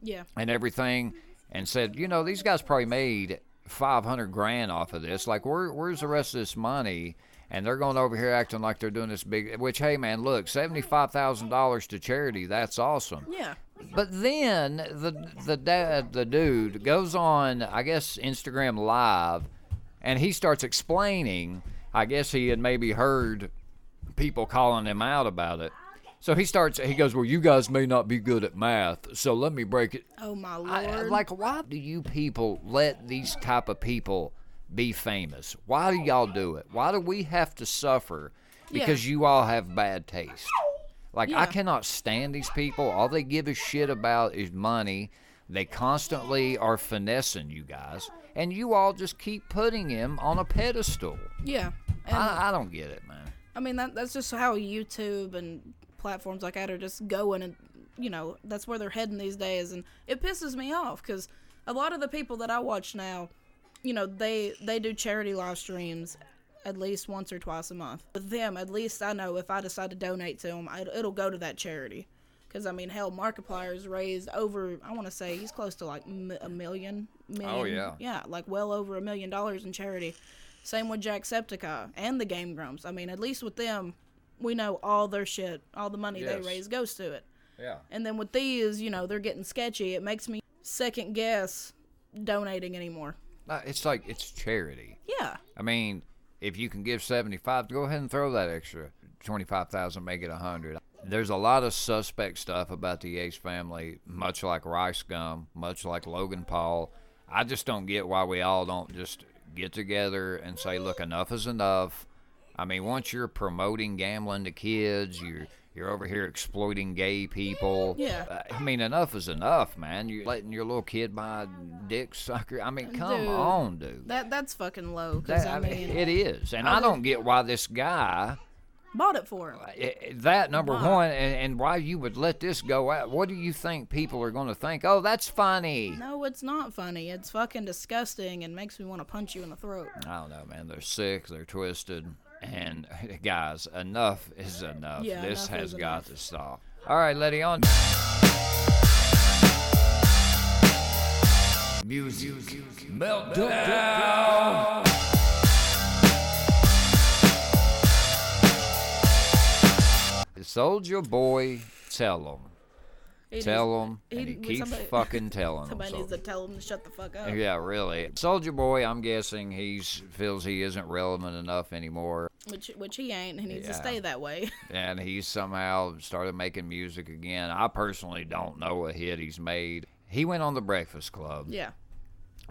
Speaker 2: Yeah,
Speaker 1: and everything, and said, you know, these guys probably made five hundred grand off of this. Like, where where's the rest of this money? And they're going over here acting like they're doing this big. Which, hey, man, look, seventy five thousand dollars to charity. That's awesome.
Speaker 2: yeah,
Speaker 1: But then the the dad, the dude, goes on, I guess, Instagram Live, and he starts explaining. I guess he had maybe heard people calling him out about it. So he starts. He goes, "Well, you guys may not be good at math, so let me break it."
Speaker 2: Oh my lord!
Speaker 1: I, like, why do you people let these type of people be famous? Why do y'all do it? Why do we have to suffer because you all have bad taste? Like, I cannot stand these people. All they give a shit about is money. They constantly are finessing you guys, and you all just keep putting him on a pedestal.
Speaker 2: yeah, and
Speaker 1: I, I don't get it, man.
Speaker 2: I mean that that's just how YouTube and platforms like that are just going, and you know that's where they're heading these days, and it pisses me off because a lot of the people that I watch now, you know, they they do charity live streams at least once or twice a month. With them, at least I know if I decide to donate to them, I, it'll go to that charity. Because I mean, hell, Markiplier's raised over. I want to say he's close to like m- a million, million.
Speaker 1: Oh, yeah.
Speaker 2: yeah, like well over a million dollars in charity. Same with Jacksepticeye and the Game Grumps. I mean, at least with them, we know all their shit, all the money
Speaker 1: Yes.
Speaker 2: they raise goes to it.
Speaker 1: Yeah.
Speaker 2: And then with these, you know, they're getting sketchy. It makes me second guess donating anymore.
Speaker 1: Uh, it's like it's charity.
Speaker 2: Yeah.
Speaker 1: I mean, if you can give 75, go ahead and throw that extra 25,000, make it 100. There's a lot of suspect stuff about the Ace family, much like Rice Gum, much like Logan Paul. I just don't get why we all don't just get together and say, look, enough is enough. I mean, once you're promoting gambling to kids, you're you're over here exploiting gay people.
Speaker 2: Yeah.
Speaker 1: Uh, I mean, enough is enough, man. You're letting your little kid buy dick sucker. I mean, come
Speaker 2: Dude.
Speaker 1: on, dude.
Speaker 2: That that's fucking low.
Speaker 1: That,
Speaker 2: I
Speaker 1: I mean,
Speaker 2: mean,
Speaker 1: it is, and I don't get why this guy,
Speaker 2: bought it for him.
Speaker 1: Uh, i- i- that number
Speaker 2: Why?
Speaker 1: one, and, and why you would let this go out. What do you think people are going to think? Oh, that's funny.
Speaker 2: No, it's not funny. It's fucking disgusting and makes me want to punch you in the throat.
Speaker 1: I don't know, man. They're sick. They're twisted. And guys, enough is enough.
Speaker 2: Yeah,
Speaker 1: this
Speaker 2: enough
Speaker 1: has got
Speaker 2: enough.
Speaker 1: to stop. All right, Letty, on. Music meltdown. Soulja Boy, tell 'em.
Speaker 2: He
Speaker 1: tell him, and he keeps
Speaker 2: somebody-
Speaker 1: fucking telling
Speaker 2: Somebody
Speaker 1: them.
Speaker 2: needs to tell him to shut the fuck up.
Speaker 1: Yeah, really. Soulja Boy, I'm guessing he feels he isn't relevant enough anymore,
Speaker 2: Which which he ain't. He needs
Speaker 1: Yeah.
Speaker 2: to stay that way.
Speaker 1: and he somehow started making music again. I personally don't know a hit he's made. He went on the Breakfast Club,
Speaker 2: yeah.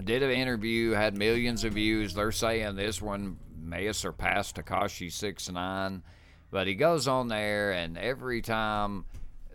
Speaker 1: did an interview, had millions of views. They're saying this one may have surpassed Tekashi Six Nine, but he goes on there, and every time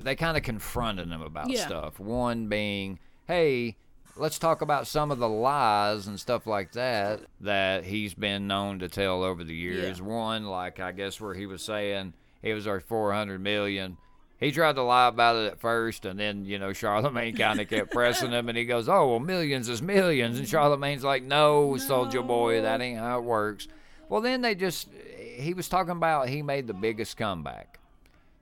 Speaker 1: they kind of confronted him about
Speaker 2: Yeah.
Speaker 1: stuff. One being, hey. Let's talk about some of the lies and stuff like that that he's been known to tell over the years.
Speaker 2: Yeah.
Speaker 1: One, like I guess where he was saying he was our 400 million. He tried to lie about it at first, and then you know Charlemagne kind of kept pressing him, and he goes, "Oh well, millions is millions," and mm-hmm. Charlemagne's like, "No, Soulja Boy, that ain't how it works." Well, then they just he was talking about he made the biggest comeback.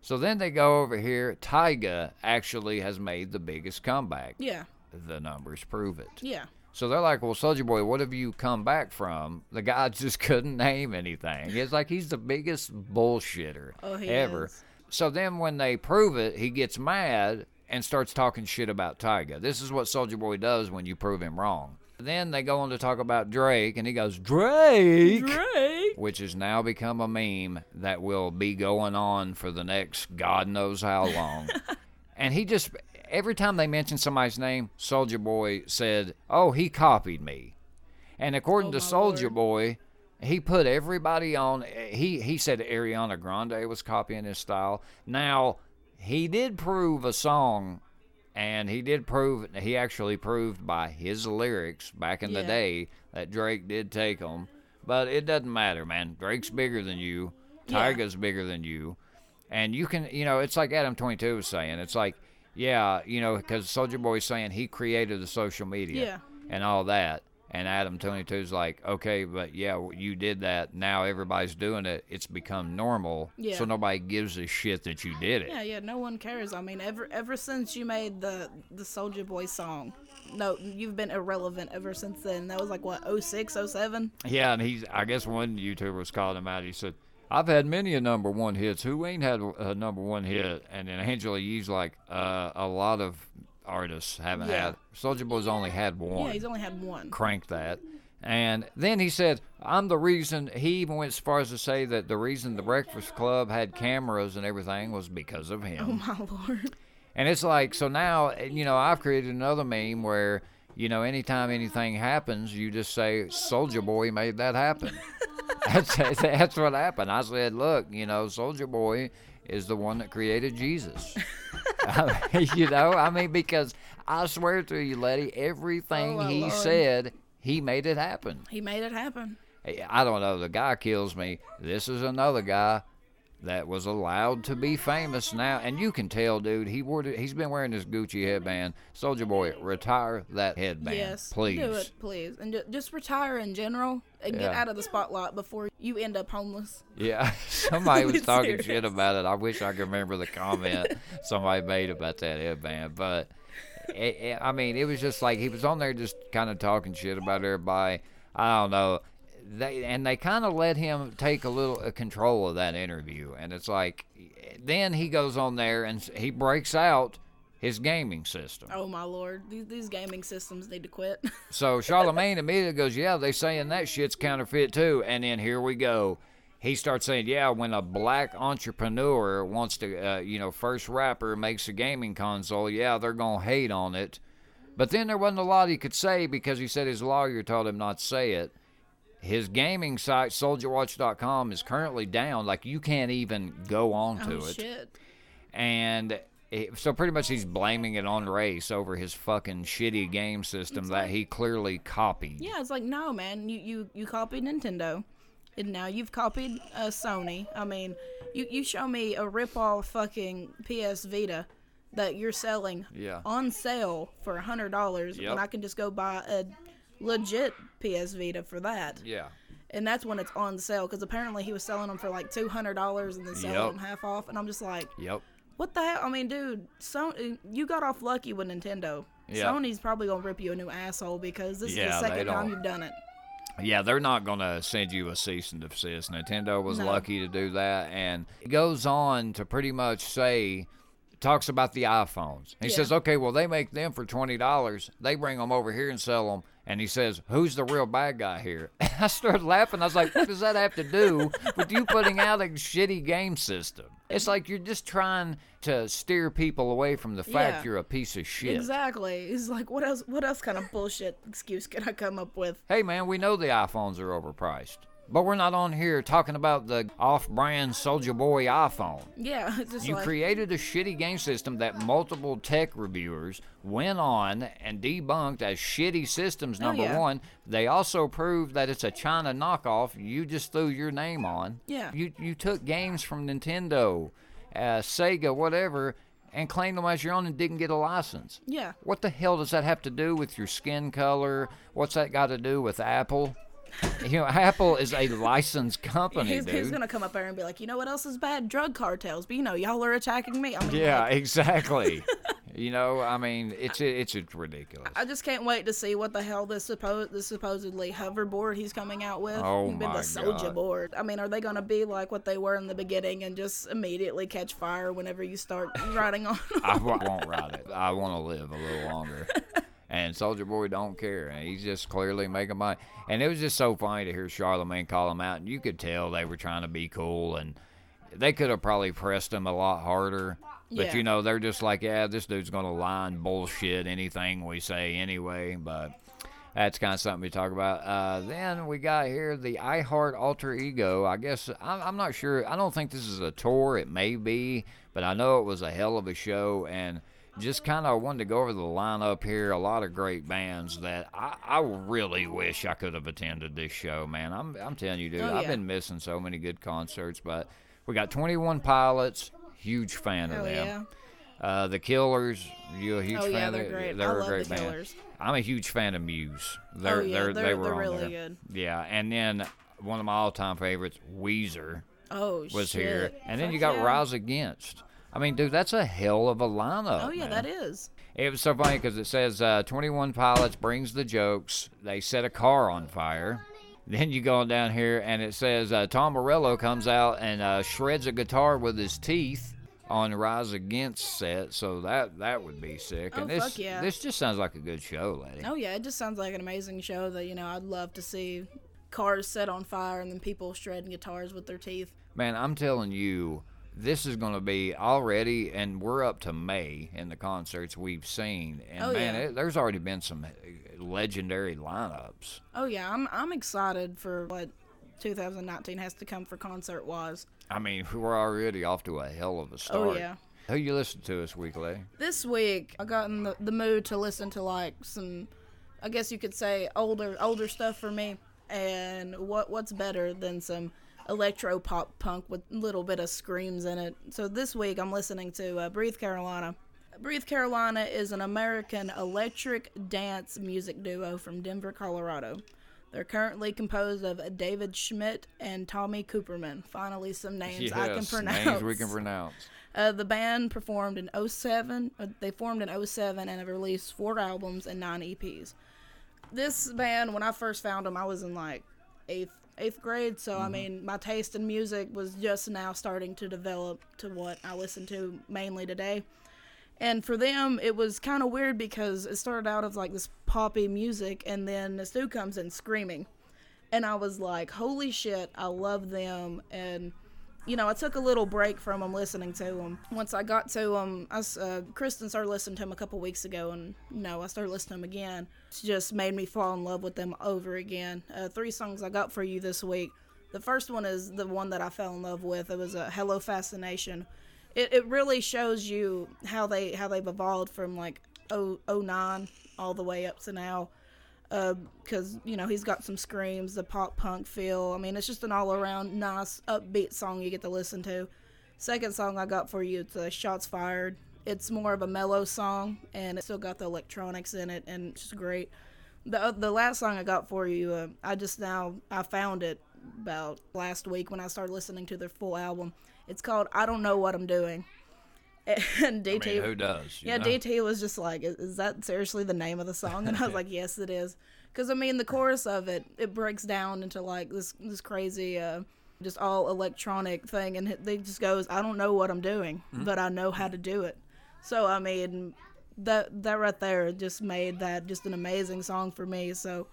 Speaker 1: So then they go over here. Tyga actually has made the biggest comeback.
Speaker 2: Yeah.
Speaker 1: The numbers prove it.
Speaker 2: Yeah.
Speaker 1: So they're like, "Well, Soulja Boy, what have you come back from?" The guy just couldn't name anything. It's like he's the biggest bullshitter
Speaker 2: Oh,
Speaker 1: ever.
Speaker 2: is.
Speaker 1: So then when they prove it, he gets mad and starts talking shit about Tyga. This is what Soulja Boy does when you prove him wrong. Then they go on to talk about Drake, and he goes, Drake,
Speaker 2: Drake.
Speaker 1: which has now become a meme that will be going on for the next God knows how long. and he just, every time they mention somebody's name, Soulja Boy said, Oh, he copied me. And according
Speaker 2: Oh,
Speaker 1: to
Speaker 2: Soulja
Speaker 1: Boy, he put everybody on. He he said Ariana Grande was copying his style. Now he did prove a song, and he did prove he actually proved by his lyrics back in the day that Drake did take them. But it doesn't matter, man. Drake's bigger than you.
Speaker 2: Yeah.
Speaker 1: Tyga's bigger than you, and you can you know it's like Adam Twenty Two was saying. It's like yeah, you know, because Soulja Boy's saying he created the social media
Speaker 2: Yeah.
Speaker 1: and all that. And Adam 22's like, okay, but yeah, you did that. Now everybody's doing it. It's become normal.
Speaker 2: Yeah.
Speaker 1: So nobody gives a shit that you did it.
Speaker 2: Yeah, yeah, no one cares. I mean, ever ever since you made the the Soulja Boy song, no, you've been irrelevant ever since then. That was like what 06, 07?
Speaker 1: Yeah, and he's, I guess one YouTuber was calling him out. He said, I've had many a number one hits. Who ain't had a number one hit? And then Angela Yee's like, uh, a lot of artists haven't
Speaker 2: Yeah.
Speaker 1: had. Soulja Boy's only had one.
Speaker 2: Yeah, he's only had one.
Speaker 1: crank that. And then he said, I'm the reason, he even went as far as to say that the reason the Breakfast Club had cameras and everything was because of him.
Speaker 2: Oh my lord.
Speaker 1: And it's like, so now, you know, I've created another meme where, you know, anytime anything happens, you just say, Soulja Boy made that happen. that's, that's what happened. I said, look, you know, Soulja Boy is the one that created Jesus. you know, I mean, because I swear to you, Letty, everything
Speaker 2: Oh,
Speaker 1: he
Speaker 2: Lord.
Speaker 1: said, he made it happen.
Speaker 2: He made it happen.
Speaker 1: I don't know. The guy kills me. This is another guy that was allowed to be famous now, and you can tell, dude. He wore. He's been wearing this Gucci headband. Soulja Boy, retire that headband,
Speaker 2: yes,
Speaker 1: please.
Speaker 2: do it, please, and ju- just retire in general and get out of the spotlight before you end up homeless.
Speaker 1: Yeah, somebody was talking shit about it. I wish I could remember the comment somebody made about that headband, but it, it- I mean, it was just like he was on there just kind of talking shit about everybody. I don't know. They and they kind of let him take a little uh, control of that interview, and it's like, then he goes on there and he breaks out his gaming system.
Speaker 2: Oh my lord, these these gaming systems need to quit.
Speaker 1: So Charlemagne immediately goes, "Yeah, they saying that shit's counterfeit too." And then here we go. He starts saying, "Yeah, when a black entrepreneur wants to, uh, you know, first rapper makes a gaming console, yeah, they're gonna hate on it." But then there wasn't a lot he could say because he said his lawyer told him not to say it. His gaming site, SoldierWatch.com, is currently down. Like you can't even go onto
Speaker 2: oh
Speaker 1: it
Speaker 2: shit.
Speaker 1: and it, so pretty much he's blaming it on race over his fucking shitty game system that he clearly copied.
Speaker 2: Yeah, it's like no, man. You you you copied Nintendo, and now you've copied uh, Sony. I mean, you you show me a rip off fucking PS Vita that you're selling
Speaker 1: Yeah.
Speaker 2: on sale for a hundred dollars
Speaker 1: Yep.
Speaker 2: when I can just go buy a legit PS Vita for that.
Speaker 1: Yeah.
Speaker 2: And that's when it's on sale because apparently he was selling them for like two hundred dollars and then selling
Speaker 1: Yep.
Speaker 2: them half off. And I'm just like,
Speaker 1: Yep.
Speaker 2: what the hell? I mean, dude, so you got off lucky with Nintendo.
Speaker 1: Yeah.
Speaker 2: Sony's probably gonna rip you a new asshole because this
Speaker 1: Yeah,
Speaker 2: is the second time you've done it.
Speaker 1: Yeah, they're not going to send you a cease and desist. Nintendo was
Speaker 2: No.
Speaker 1: lucky to do that. And it goes on to pretty much say talks about the iPhones. He
Speaker 2: Yeah.
Speaker 1: says, okay, well, they make them for $20. They bring them over here and sell them. And he says, who's the real bad guy here? I started laughing. I was like, what does that have to do with you putting out a shitty game system? It's like you're just trying to steer people away from the fact
Speaker 2: Yeah.
Speaker 1: you're a piece of shit.
Speaker 2: Exactly. He's like, what else? What else kind of bullshit excuse can I come up with?
Speaker 1: Hey, man, we know the iPhones are overpriced. But we're not on here talking about the off brand Soulja Boy iPhone.
Speaker 2: Yeah,
Speaker 1: You
Speaker 2: like,
Speaker 1: created a shitty game system that multiple tech reviewers went on and debunked as shitty systems, number
Speaker 2: Oh, yeah.
Speaker 1: one. They also proved that it's a China knockoff you just threw your name on.
Speaker 2: Yeah.
Speaker 1: You, you took games from Nintendo, uh, Sega, whatever, and claimed them as your own and didn't get a license.
Speaker 2: yeah,
Speaker 1: What the hell does that have to do with your skin color? What's that got to do with Apple? You know, Apple is a licensed company,
Speaker 2: he's gonna come up there and be like, you know what else is bad? Drug cartels. But you know, y'all are attacking me. I mean,
Speaker 1: Yeah,
Speaker 2: like,
Speaker 1: exactly. you know, I mean, it's it's, it's ridiculous.
Speaker 2: I just can't wait to see what the hell this supposed this supposedly hoverboard he's coming out with.
Speaker 1: Oh my
Speaker 2: the soldier
Speaker 1: God.
Speaker 2: board. I mean, are they gonna be like what they were in the beginning and just immediately catch fire whenever you start riding on?
Speaker 1: I w- won't ride it. I want to live a little longer. And Soulja Boy don't care. And he's just clearly making money. And it was just so funny to hear Charlemagne call him out. And you could tell they were trying to be cool. And they could have probably pressed him a lot harder. But,
Speaker 2: Yeah.
Speaker 1: you know, they're just like, yeah, this dude's going to lie and bullshit anything we say anyway. But that's kind of something to talk about. Uh, then we got here the iHeart Alter Ego. I guess I'm, I'm not sure. I don't think this is a tour. It may be, but I know it was a hell of a show. And just kind of wanted to go over the lineup here. A lot of great bands that I, I really wish I could have attended this show, man. I'm, I'm telling you, dude,
Speaker 2: Oh,
Speaker 1: I've been missing so many good concerts. But we got 21 Pilots. Huge fan of them.
Speaker 2: yeah.
Speaker 1: Uh, the Killers, you a huge
Speaker 2: Oh,
Speaker 1: fan?
Speaker 2: yeah, they're great.
Speaker 1: They're
Speaker 2: I
Speaker 1: a
Speaker 2: love
Speaker 1: great
Speaker 2: the
Speaker 1: band.
Speaker 2: Killers.
Speaker 1: I'm a huge fan of Muse. They're,
Speaker 2: Oh, yeah,
Speaker 1: they're,
Speaker 2: they're-
Speaker 1: they were
Speaker 2: they're really
Speaker 1: there.
Speaker 2: good.
Speaker 1: Yeah, and then one of my all-time favorites, Weezer,
Speaker 2: Oh
Speaker 1: was
Speaker 2: shit.
Speaker 1: here, and then
Speaker 2: Fuck
Speaker 1: you got
Speaker 2: yeah.
Speaker 1: Rise Against. I mean, dude, that's a hell of a lineup.
Speaker 2: Oh yeah,
Speaker 1: man.
Speaker 2: that is.
Speaker 1: It was so funny because it says uh, 21 Pilots brings the jokes. They set a car on fire. Then you go on down here and it says uh, Tom Morello comes out and uh, shreds a guitar with his teeth on Rise Against set. So that that would be sick.
Speaker 2: Oh,
Speaker 1: and this
Speaker 2: fuck yeah.
Speaker 1: this just sounds like a good show, lady.
Speaker 2: Oh yeah, it just sounds like an amazing show that you know I'd love to see. Cars set on fire and then people shredding guitars with their teeth.
Speaker 1: Man, I'm telling you, this is going to be already, and we're up to May in the concerts we've seen, and
Speaker 2: Oh,
Speaker 1: man,
Speaker 2: yeah.
Speaker 1: it, there's already been some uh, legendary lineups.
Speaker 2: Oh yeah, I'm I'm excited for what 2019 has to come for concert wise.
Speaker 1: I mean, we're already off to a hell of a oh, start.
Speaker 2: Oh yeah.
Speaker 1: Who you listen to this week, lady?
Speaker 2: This week I got in the, the mood to listen to like some, I guess you could say older older stuff for me. And what what's better than some electro pop punk with a little bit of screams in it? So this week I'm listening to uh, Breathe Carolina. Breathe Carolina is an American electric dance music duo from Denver, Colorado. They're currently composed of David Schmitt and Tommy Cooperman. Finally, some names I can pronounce.
Speaker 1: names we can pronounce.
Speaker 2: Uh, the band performed in 07. Uh, they formed in 07 and have released four albums and nine EPs. This band, when I first found them, I was in like eighth eighth grade. So I mm-hmm. mean, my taste in music was just now starting to develop to what I listen to mainly today. And for them, it was kind of weird because it started out as like this poppy music, and then this dude comes in screaming, and I was like, "Holy shit, I love them!" And you know, I took a little break from them listening to them. Once I got to them, I, uh, Kristen started listening to them a couple weeks ago, and you know, I started listening to them again. It's just made me fall in love with them over again. Uh, three songs I got for you this week. The first one is the one that I fell in love with. It was a Hello Fascination. It, it really shows you how they how they've evolved from like oh oh nine all the way up to now because you know he's got some screams, the pop punk feel. I mean, it's just an all around nice upbeat song you get to listen to. Second song I got for you, it's uh, "Shots Fired." It's more of a mellow song, and it still got the electronics in it, and it's just great. The uh, the last song I got for you, uh, I just now I found it about last week when I started listening to their full album. It's called "I Don't Know What I'm Doing," and DT.
Speaker 1: I mean, who does?
Speaker 2: Yeah,
Speaker 1: know?
Speaker 2: DT was just like, "Is, is that seriously the name of the song?" And I was like, "Yes, it is." Because I mean, the chorus of it it breaks down into like this this crazy, uh, just all electronic thing, and they just goes, "I don't know what I'm doing,
Speaker 1: Mm-hmm.
Speaker 2: but I know how to do it." So I mean, that that right there just made that just an amazing song for me. So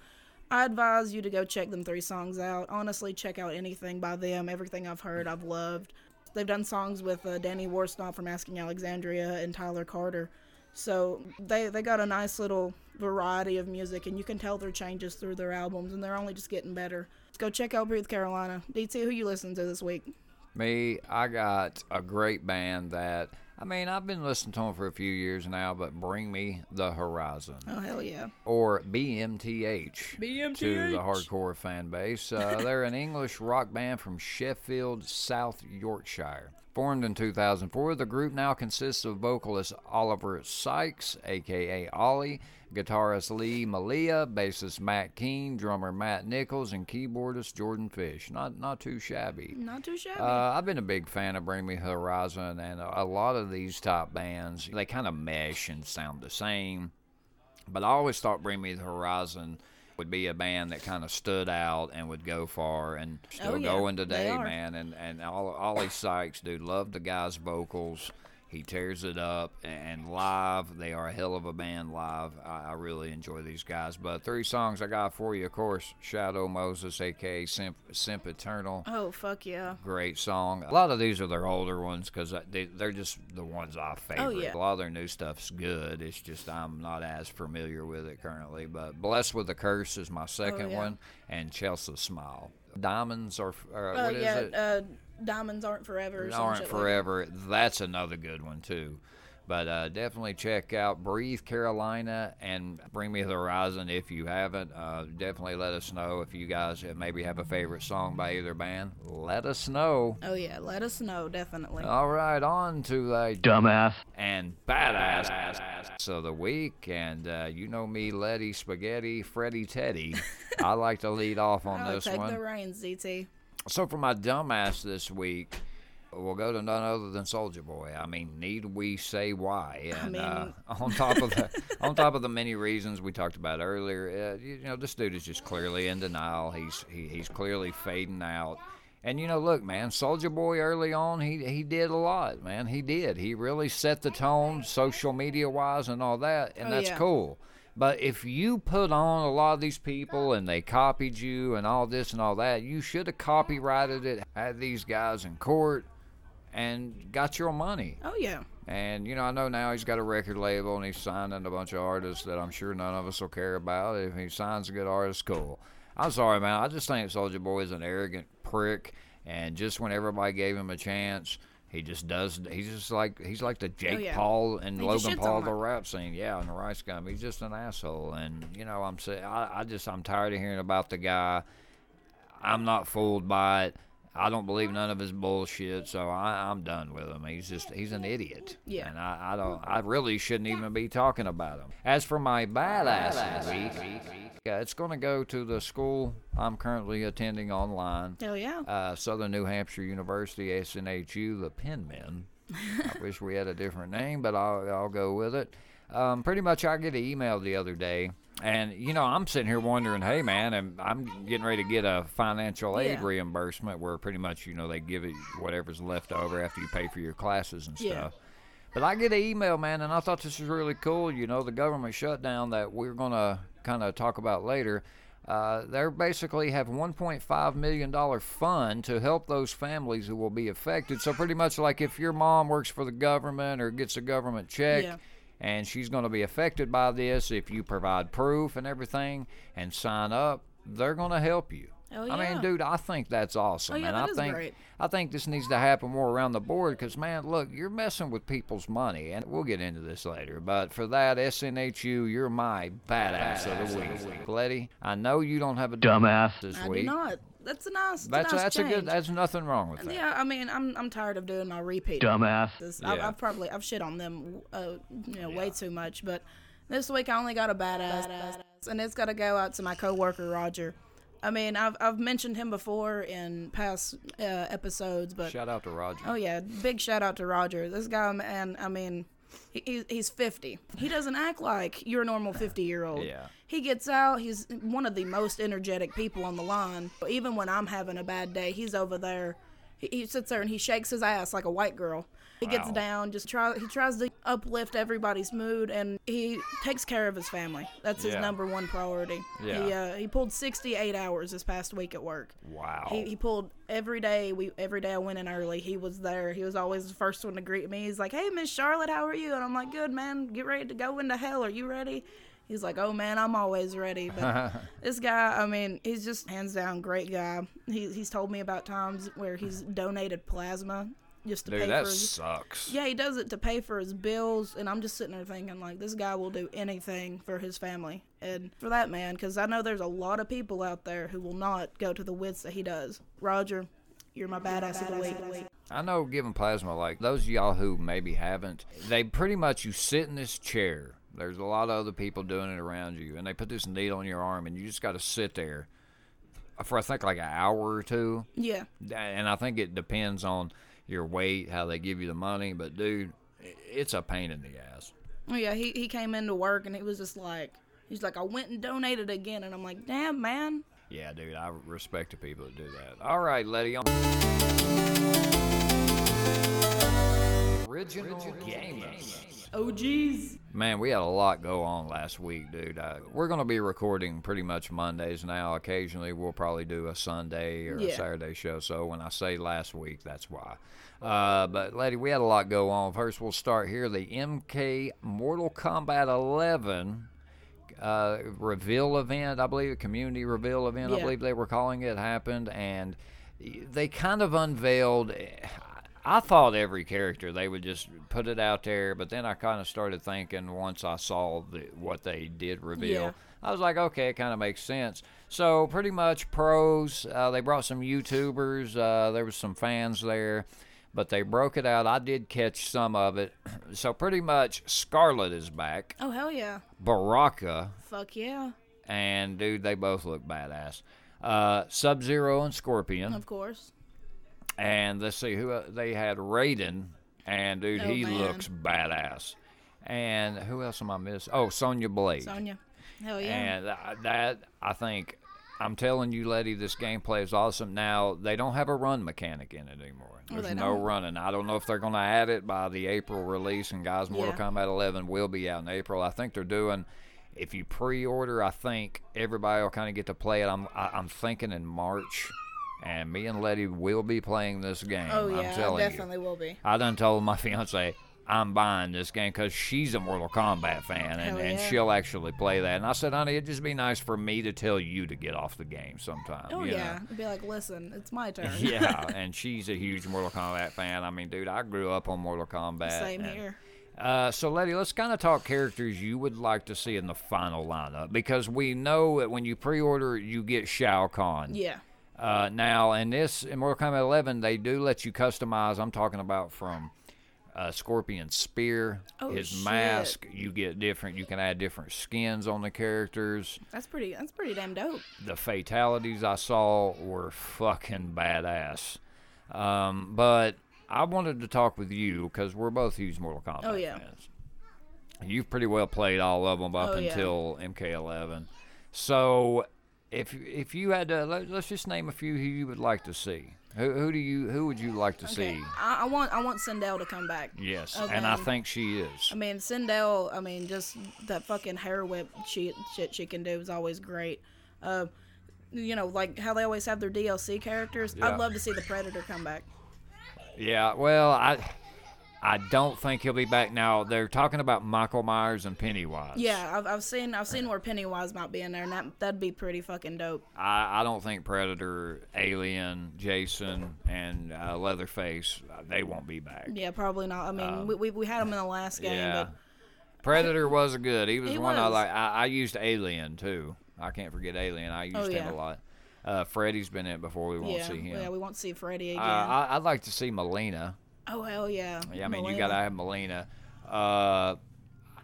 Speaker 2: I advise you to go check them three songs out. Honestly, check out anything by them. Everything I've heard, I've loved. They've done songs with uh, Danny Worsnop from Asking Alexandria and Tyler Carter. So they they got a nice little variety of music, and you can tell their changes through their albums, and they're only just getting better. Let's go check out Breathe Carolina. DT, who you listen to this week?
Speaker 1: Me, I got a great band that I mean I've been listening to them for a few years now, but Bring Me the Horizon
Speaker 2: Oh hell yeah!
Speaker 1: or BMTH. to the hardcore fan base. Uh, they're an English rock band from Sheffield, South Yorkshire. Formed in 2004, the group now consists of vocalist Oliver Sykes, aka Ollie, guitarist Lee Malia, bassist Matt Kean, drummer Matt Nicholls, and keyboardist Jordan Fish. Not not too shabby.
Speaker 2: Not too shabby.
Speaker 1: Uh, I've been a big fan of Bring Me the Horizon, and a, a lot of these top bands they kind of mesh and sound the same. But I always thought Bring Me the Horizon would be a band that kind of stood out and would go far and still
Speaker 2: Oh, yeah,
Speaker 1: going today, man. And and Ol- Ollie Sykes, dude, love the guy's vocals. He tears it up, and live, they are a hell of a band live. I, I really enjoy these guys. But three songs I got for you, of course, Shadow Moses, aka Simp, Sempiternal
Speaker 2: oh fuck yeah!
Speaker 1: great song. A lot of these are their older ones because they, they're just the ones I favorite.
Speaker 2: Oh, yeah.
Speaker 1: A lot of their new stuff's good. It's just I'm not as familiar with it currently. But Blessed with a Curse is my second
Speaker 2: Oh, yeah.
Speaker 1: one, and Chelsea Smile. Diamonds or, uh,
Speaker 2: Uh,
Speaker 1: what is
Speaker 2: yeah,
Speaker 1: it?
Speaker 2: uh, diamonds aren't forever. or
Speaker 1: aren't
Speaker 2: shit like that.
Speaker 1: forever. That's another good one too. But uh, definitely check out Breathe Carolina and Bring Me the Horizon if you haven't. Uh, definitely let us know if you guys maybe have a favorite song by either band. Let us know.
Speaker 2: Oh yeah, let us know definitely.
Speaker 1: All right, on to the
Speaker 3: Dumbass.
Speaker 1: and badass of the week, and uh, you know me, Letty Spaghetti, Freddy Teddy. I like to lead off on
Speaker 2: oh,
Speaker 1: this
Speaker 2: take
Speaker 1: one.
Speaker 2: the reins, DT.
Speaker 1: So for my dumbass this week, we'll go to none other than Soulja Boy. I mean, need we say why? And uh,
Speaker 2: mean-
Speaker 1: on top of the on top of the many reasons we talked about earlier, uh, you know, this dude is just clearly in denial. He's he, he's clearly fading out. And you know, look, man, Soulja Boy early on, he he did a lot, man. He did. He really set the tone, social media wise, and all that, and
Speaker 2: Oh,
Speaker 1: that's
Speaker 2: yeah.
Speaker 1: cool. But if you put on a lot of these people and they copied you and all this and all that, you should have copyrighted it, had these guys in court, and got your money.
Speaker 2: Oh yeah.
Speaker 1: And you know, I know now he's got a record label and he's signing a bunch of artists that I'm sure none of us will care about. If he signs a good artist, cool. I'm sorry, man. I just think Soulja Boy is an arrogant prick, and just when everybody gave him a chance, he just does. He's just like he's like the Jake
Speaker 2: Oh, yeah.
Speaker 1: Paul and
Speaker 2: He
Speaker 1: Logan Paul of the rap scene. Yeah, and the Rice Gum. He's just an asshole, and you know, I'm saying I, I just I'm tired of hearing about the guy. I'm not fooled by it. I don't believe none of his bullshit, so I, I'm done with him. He's just he's an idiot.
Speaker 2: Yeah.
Speaker 1: And I, I don't I really shouldn't even be talking about him. As for my badass week, yeah, it's gonna go to the school I'm currently attending online.
Speaker 2: Hell yeah.
Speaker 1: Uh, Southern New Hampshire University, SNHU, the Penmen. I wish we had a different name, but I'll, I'll go with it. Um, pretty much, I get an email the other day, and you know, I'm sitting here wondering, hey man, I'm, I'm getting ready to get a financial aid
Speaker 2: Yeah.
Speaker 1: reimbursement where pretty much, you know, they give it whatever's left over after you pay for your classes and
Speaker 2: Yeah.
Speaker 1: stuff. But I get an email, man, and I thought this was really cool. You know, the government shutdown that we're going to kind of talk about later. Uh, they basically have 1.5 million dollar fund to help those families who will be affected. So pretty much like if your mom works for the government or gets a government check,
Speaker 2: Yeah.
Speaker 1: And she's going to be affected by this, if you provide proof and everything and sign up, they're going to help you.
Speaker 2: Oh,
Speaker 1: I mean, dude, I think that's awesome,
Speaker 2: Oh, yeah,
Speaker 1: and
Speaker 2: that
Speaker 1: I
Speaker 2: is
Speaker 1: think
Speaker 2: great.
Speaker 1: I think this needs to happen more around the board because, man, look, you're messing with people's money, and we'll get into this later. But for that, SNHU, you're my badass of the week, Letty. I know you don't have a
Speaker 3: Dumbass.
Speaker 1: this
Speaker 2: I do not. That's a nice.
Speaker 1: That's
Speaker 2: a nice
Speaker 1: that's a good.
Speaker 2: change.
Speaker 1: There's nothing wrong with that.
Speaker 2: Yeah, I mean, I'm I'm tired of doing my repeat.
Speaker 3: Dumbass.
Speaker 2: This- I've,
Speaker 1: Yeah.
Speaker 2: I've probably I've shit on them, uh, you know, way too much. But this week I only got a badass, and it's got to go out to my coworker Roger. I mean, I've I've mentioned him before in past uh, episodes, but
Speaker 1: Shout out to Roger.
Speaker 2: oh yeah, big shout out to Roger. This guy, man, I mean. He, he- he's 50. He doesn't act like your normal 50 year old.
Speaker 1: Yeah.
Speaker 2: He gets out. He's one of the most energetic people on the line. Even when I'm having a bad day, he's over there. He, he sits there and he shakes his ass like a white girl. He gets down, just try. He tries to uplift everybody's mood, and he takes care of his family. That's his
Speaker 1: Yeah.
Speaker 2: number one priority. He
Speaker 1: Yeah.
Speaker 2: uh, he pulled 68 hours this past week at work.
Speaker 1: Wow.
Speaker 2: He, he pulled every day. We every day I went in early. He was there. He was always the first one to greet me. He's like, "Hey, Miss Charlotte, how are you?" And I'm like, "Good, man. Get ready to go into hell. Are you ready?" He's like, "Oh man, I'm always ready." But this guy, I mean, he's just hands down great guy. He, he's told me about times where he's donated plasma just to pay
Speaker 1: Dude, that
Speaker 2: for his.
Speaker 1: sucks.
Speaker 2: Yeah, he does it to pay for his bills, and I'm just sitting there thinking, like, this guy will do anything for his family and for that man, because I know there's a lot of people out there who will not go to the widths that he does. Roger, you're my badass of the week.
Speaker 1: I know giving plasma, like those of y'all who maybe haven't, they pretty much, you sit in this chair. There's a lot of other people doing it around you, and they put this needle in your arm, and you just got to sit there for, I think, like an hour or two.
Speaker 2: Yeah,
Speaker 1: And I think it depends on your weight, how they give you the money. But, dude, it's a pain in the ass.
Speaker 2: oh yeah. He he came into work and he was just like, he's like, I went and donated again, and I'm like, damn man.
Speaker 1: Yeah, dude, I respect the people that do that. All right, Letty. On. Original gamers.
Speaker 2: Oh jeez.
Speaker 1: Man, we had a lot go on last week, dude. Uh, we're going to be recording pretty much Mondays now. Occasionally, we'll probably do a Sunday or a Saturday show. So when I say last week, that's why. Uh, but, lady, we had a lot go on. First, we'll start here. The MK Mortal Kombat 11 uh, reveal event, I believe, a community reveal event, I believe they were calling it, happened. And they kind of unveiled. I thought every character they would just put it out there, but then I kind of started thinking once I saw the, what they did reveal,
Speaker 2: Yeah.
Speaker 1: I was like, okay, it kind of makes sense. So pretty much pros. Uh, they brought some YouTubers. Uh, there was some fans there, but they broke it out. I did catch some of it. So pretty much Skarlet is back.
Speaker 2: Oh hell yeah.
Speaker 1: Baraka
Speaker 2: Fuck yeah.
Speaker 1: and dude, they both look badass. Uh, Sub Zero and Scorpion.
Speaker 2: Of course.
Speaker 1: And let's see who uh, they had Raiden, and dude,
Speaker 2: Oh,
Speaker 1: he
Speaker 2: man.
Speaker 1: looks badass. And who else am I missing? Oh, Sonya Blade.
Speaker 2: Sonya. Hell yeah.
Speaker 1: And that I think I'm telling you, Letty, this gameplay is awesome. Now they don't have a run mechanic in it anymore. There's
Speaker 2: they
Speaker 1: no
Speaker 2: don't?
Speaker 1: running. I don't know if they're going to add it by the April release. And guys, Mortal
Speaker 2: Yeah.
Speaker 1: Kombat 11 will be out in April. I think they're doing. If you pre-order, I think everybody will kind of get to play it. I'm I, I'm thinking in March, and me and Letty will be playing this game.
Speaker 2: oh
Speaker 1: I'm
Speaker 2: yeah, I
Speaker 1: telling you.
Speaker 2: definitely will be.
Speaker 1: I done told my fiance I'm buying this game because she's a Mortal Kombat fan and,
Speaker 2: Hell
Speaker 1: and she'll actually play that. And I said, honey, it'd just be nice for me to tell you to get off the game sometime.
Speaker 2: Oh
Speaker 1: you know?
Speaker 2: yeah. Be like, listen, it's my turn.
Speaker 1: yeah, and she's a huge Mortal Kombat fan. I mean, dude, I grew up on Mortal Kombat.
Speaker 2: Same
Speaker 1: and-
Speaker 2: here.
Speaker 1: Uh, so, Letty, let's kind of talk characters you would like to see in the final lineup because we know that when you pre-order, you get Shao Kahn.
Speaker 2: Yeah.
Speaker 1: Uh, now, in this, in Mortal Kombat 11, they do let you customize. I'm talking about from uh, Scorpion's spear,
Speaker 2: Oh,
Speaker 1: his
Speaker 2: shit.
Speaker 1: mask. You get different. You can add different skins on the characters.
Speaker 2: That's pretty. That's pretty damn dope.
Speaker 1: The fatalities I saw were fucking badass. Um, but I wanted to talk with you because we're both huge Mortal Kombat
Speaker 2: Oh, yeah.
Speaker 1: fans. You've pretty well played all of them up
Speaker 2: Oh, yeah.
Speaker 1: until MK11. So, if if you had to, let, us just name a few who you would like to see. Who, who do you who would you like to
Speaker 2: Okay.
Speaker 1: see?
Speaker 2: I, I want. I want Sindel to come back.
Speaker 1: Yes,
Speaker 2: Okay.
Speaker 1: and I think she is.
Speaker 2: I mean, Sindel, I mean, just that fucking hair whip shit, shit she can do is always great. Uh, you know, like how they always have their DLC characters.
Speaker 1: Yeah.
Speaker 2: I'd love to see the Predator come back.
Speaker 1: Yeah, well, I I don't think he'll be back now. They're talking about Michael Myers and Pennywise.
Speaker 2: Yeah, I've, I've seen I've seen where Pennywise might be in there, and that that'd be pretty fucking dope.
Speaker 1: I, I don't think Predator, Alien, Jason, and uh, Leatherface uh, they won't be back.
Speaker 2: Yeah, probably not. I mean, we, we we had them in the last game,
Speaker 1: Yeah.
Speaker 2: but
Speaker 1: Predator was good. He was
Speaker 2: He
Speaker 1: one I like. I, I used Alien too. I can't forget Alien. I used
Speaker 2: Oh,
Speaker 1: him
Speaker 2: yeah.
Speaker 1: a lot. Uh, Freddy's been in it before. We won't
Speaker 2: yeah,
Speaker 1: see him.
Speaker 2: yeah, we won't see Freddy
Speaker 1: uh,
Speaker 2: again.
Speaker 1: I, I'd like to see Mileena.
Speaker 2: Oh hell yeah!
Speaker 1: Yeah, I mean, you gotta have Mileena. Uh,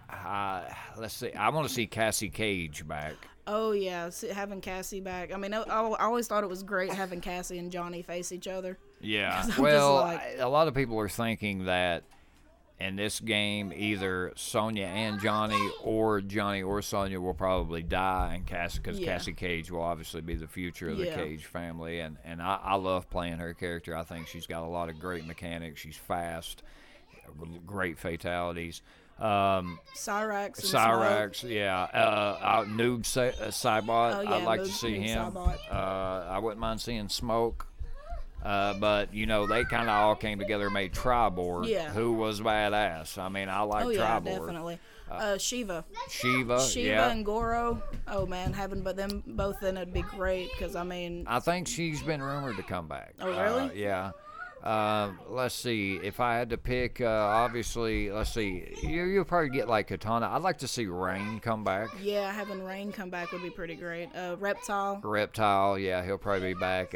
Speaker 1: I, let's see. I want to see Cassie Cage back.
Speaker 2: Oh yeah, see, having Cassie back. I mean, I, I always thought it was great having Cassie and Johnny face each other.
Speaker 1: Yeah. Well,
Speaker 2: like-
Speaker 1: I- a lot of people are thinking that in this game, either Sonya and Johnny or Johnny or Sonya will probably die, and Cassie, because
Speaker 2: Yeah.
Speaker 1: Cassie Cage will obviously be the future of the
Speaker 2: Yeah.
Speaker 1: Cage family, and and I, I love playing her character. I think she's got a lot of great mechanics. She's fast. great fatalities. Um,
Speaker 2: Cyrax.
Speaker 1: Cyrax, yeah. Uh, uh, Noob uh, Saibot,
Speaker 2: Oh, yeah,
Speaker 1: I'd like to see him. Uh, I wouldn't mind seeing Smoke. Uh, but you know they kind of all came together and made Triborg,
Speaker 2: Yeah.
Speaker 1: who was badass. I mean, I like
Speaker 2: Oh yeah,
Speaker 1: Triborg.
Speaker 2: definitely. Uh, Sheeva,
Speaker 1: Sheeva,
Speaker 2: Sheeva
Speaker 1: yeah.
Speaker 2: and Goro. Oh man, having but them both in it'd be great because I mean,
Speaker 1: I think she's been rumored to come back.
Speaker 2: Oh, really?
Speaker 1: Uh, yeah. Uh, let's see. If I had to pick, uh, obviously, let's see. You, you'll probably get like Kitana. I'd like to see Rain come back.
Speaker 2: yeah, having Rain come back would be pretty great. Uh, Reptile.
Speaker 1: Reptile, yeah, he'll probably be back.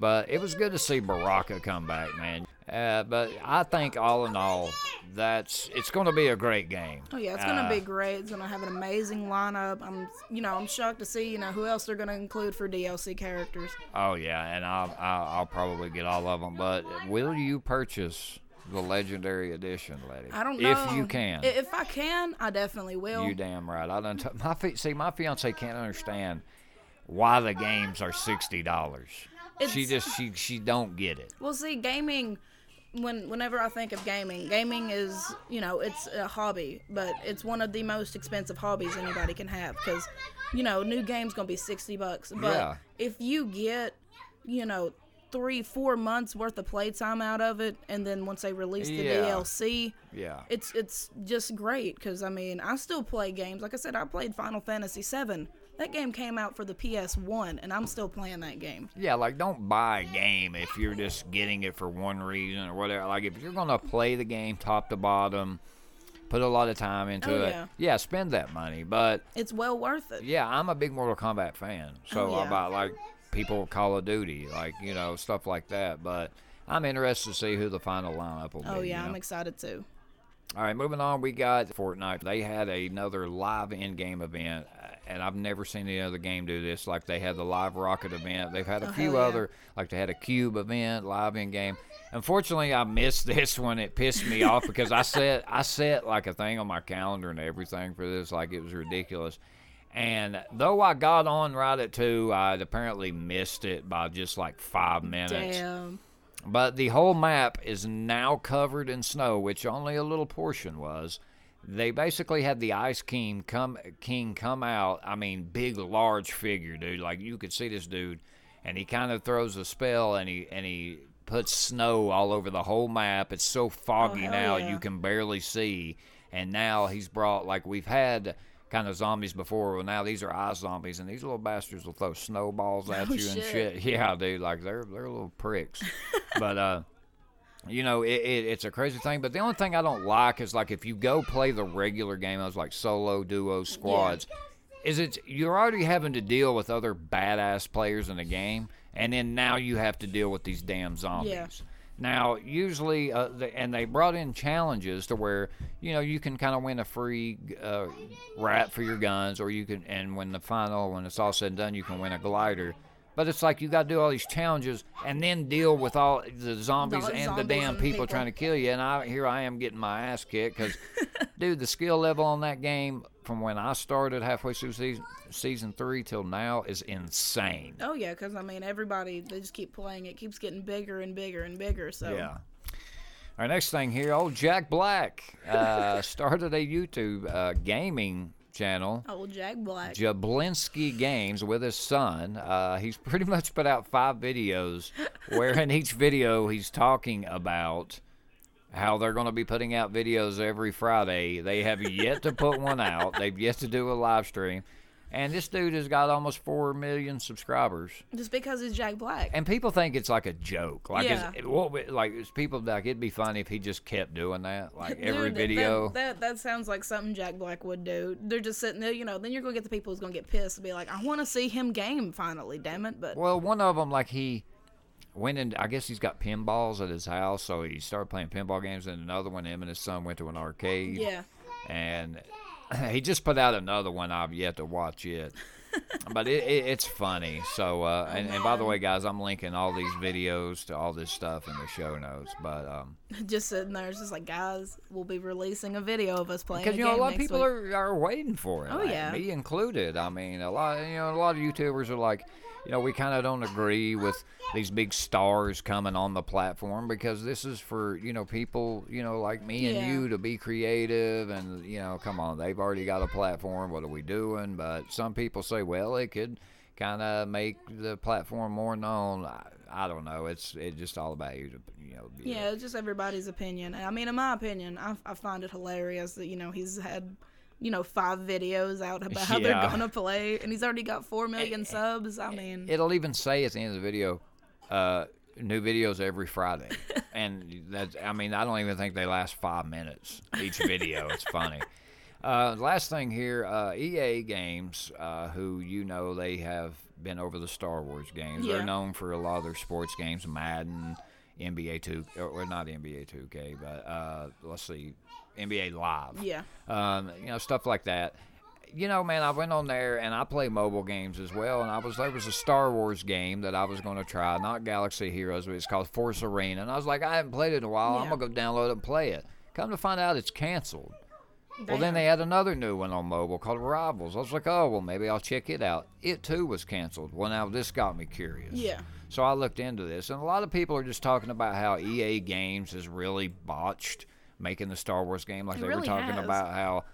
Speaker 1: But it was good to see Baraka come back, man. Uh, but I think all in all, that's it's going to be a great game.
Speaker 2: Oh yeah, it's gonna
Speaker 1: Uh,
Speaker 2: be great. It's gonna have an amazing lineup. I'm, you know, I'm shocked to see, you know, who else they're gonna include for DLC characters.
Speaker 1: Oh yeah, and I'll, I'll I'll probably get all of them. But will you purchase the Legendary Edition, Letty?
Speaker 2: I don't know
Speaker 1: if you can.
Speaker 2: If I can, I definitely will.
Speaker 1: You damn right. I done t- my fi- see my fiance can't understand why the games are sixty dollars. She just she she don't get it.
Speaker 2: Well, see, gaming. When whenever I think of gaming, gaming is you know it's a hobby, but it's one of the most expensive hobbies anybody can have because you know new game's gonna be sixty bucks. But
Speaker 1: Yeah.
Speaker 2: if you get you know three four months worth of playtime out of it, and then once they release the
Speaker 1: Yeah.
Speaker 2: DLC,
Speaker 1: Yeah.
Speaker 2: it's it's just great because I mean I still play games. Like I said, I played Final Fantasy VII. That game came out for the PS1, and I'm still playing that game.
Speaker 1: Yeah, like don't buy a game if you're just getting it for one reason or whatever. Like if you're gonna play the game top to bottom, put a lot of time into
Speaker 2: Oh,
Speaker 1: it.
Speaker 2: yeah.
Speaker 1: Yeah, spend that money. But
Speaker 2: It's well worth it.
Speaker 1: yeah, I'm a big Mortal Kombat fan, so
Speaker 2: Oh, yeah.
Speaker 1: about like people Call of Duty, like you know stuff like that. But I'm interested to see who the final lineup will
Speaker 2: Oh
Speaker 1: be.
Speaker 2: Oh yeah,
Speaker 1: you
Speaker 2: I'm excited too.
Speaker 1: All right, moving on. We got Fortnite. They had another live in-game event, uh, and I've never seen any other game do this. Like they had the live rocket event. They've had a
Speaker 2: Oh,
Speaker 1: few
Speaker 2: yeah.
Speaker 1: other, like they had a cube event, live in-game. Unfortunately, I missed this one. It pissed me off because I set I set like a thing on my calendar and everything for this. Like it was ridiculous. And though I got on right at two, I'd apparently missed it by just like five minutes.
Speaker 2: Damn.
Speaker 1: But the whole map is now covered in snow, which only a little portion was. They basically had the Ice King come King come out. I mean, big, large figure, dude. Like you could see this dude, and he kind of throws a spell, and he and he puts snow all over the whole map. It's so foggy
Speaker 2: hell
Speaker 1: now
Speaker 2: yeah.
Speaker 1: you can barely see. And now he's brought like we've had kind of zombies before. Well, now these are ice zombies, and these little bastards will throw snowballs at
Speaker 2: Oh,
Speaker 1: you and
Speaker 2: shit.
Speaker 1: shit. Yeah, dude. Like they're they're little pricks. but uh, you know, it, it, it's a crazy thing. But the only thing I don't like is like if you go play the regular game, I was like solo, duo, squads. Is it you're already having to deal with other badass players in the game, and then now you have to deal with these damn zombies.
Speaker 2: Yeah.
Speaker 1: Now, usually, uh, the, and they brought in challenges to where you know you can kind of win a free uh, wrap for your guns, or you can, and when the final, when it's all said and done, you can win a glider. But it's like you got to do all these challenges and then deal with all the zombies
Speaker 2: The
Speaker 1: and the damn people,
Speaker 2: people.
Speaker 1: trying to kill you. And I here I am getting my ass kicked because, dude, the skill level on that game from when I started halfway through season season three till now is insane.
Speaker 2: Oh yeah, because I mean everybody they just keep playing. It keeps getting bigger and bigger and bigger. So
Speaker 1: Yeah. Our next thing here, old Jack Black uh, started a YouTube uh, gaming channel,
Speaker 2: old Jack Black.
Speaker 1: Jablinski Games, with his son. Uh, he's pretty much put out five videos, where in each video he's talking about how they're going to be putting out videos every Friday. They have yet to put one out. They've yet to do a live stream. And this dude has got almost four million subscribers.
Speaker 2: just because he's Jack Black.
Speaker 1: And people think it's like a joke. Like,
Speaker 2: Yeah.
Speaker 1: it's, what, like it's people like it'd be funny if he just kept doing that, like every
Speaker 2: Dude,
Speaker 1: video.
Speaker 2: That, that that sounds like something Jack Black would do. They're just sitting there, you know. Then you're gonna get the people who's gonna get pissed and be like, "I want to see him game finally, damn it!" But
Speaker 1: well, one of them, like he went in. I guess he's got pinballs at his house, so he started playing pinball games. And another one, him and his son went to an arcade.
Speaker 2: yeah,
Speaker 1: And he just put out another one I've yet to watch yet. but it, it, it's funny. So, uh, and, and by the way, guys, I'm linking all these videos to all this stuff in the show notes. But um,
Speaker 2: just sitting there, it's just like, guys, we'll be releasing a video of us playing.
Speaker 1: because you know a lot of people
Speaker 2: week.
Speaker 1: are, are waiting for it.
Speaker 2: Oh,
Speaker 1: like,
Speaker 2: yeah.
Speaker 1: me included. I mean, a lot. You know, a lot of YouTubers are like, you know, we kind of don't agree with these big stars coming on the platform because this is for you know people you know like me and
Speaker 2: Yeah.
Speaker 1: you to be creative and you know come on they've already got a platform what are we doing but some people say well it could kind of make the platform more known I, I don't know it's it's just all about you to you know
Speaker 2: Yeah, it's just everybody's opinion. I mean, in my opinion, I, I find it hilarious that you know he's had, you know, five videos out about how
Speaker 1: Yeah.
Speaker 2: they're gonna play, and he's already got four million subs. I mean,
Speaker 1: it'll even say at the end of the video uh new videos every friday and that's i mean i don't even think they last five minutes each video it's funny uh, last thing here uh, ea games uh, who you know they have been over the star wars games
Speaker 2: Yeah.
Speaker 1: they're known for a lot of their sports games madden nba 2 or, or not nba 2k but uh, let's see nba live
Speaker 2: yeah,
Speaker 1: um, you know, stuff like that. You know, man, I went on there and I play mobile games as well. And I was there was a Star Wars game that I was going to try, not Galaxy Heroes, but it's called Force Arena. And I was like, I haven't played it in a while. I'm gonna go download it and play it. Come to find out, it's canceled. Well, then they had another new one on mobile called Rivals. I was like, oh, well, maybe I'll check it out. It too was canceled. Well, now this got me curious.
Speaker 2: yeah,
Speaker 1: So I looked into this, and a lot of people are just talking about how EA Games has really botched making the Star Wars game. Like
Speaker 2: It
Speaker 1: they were talking
Speaker 2: has.
Speaker 1: about how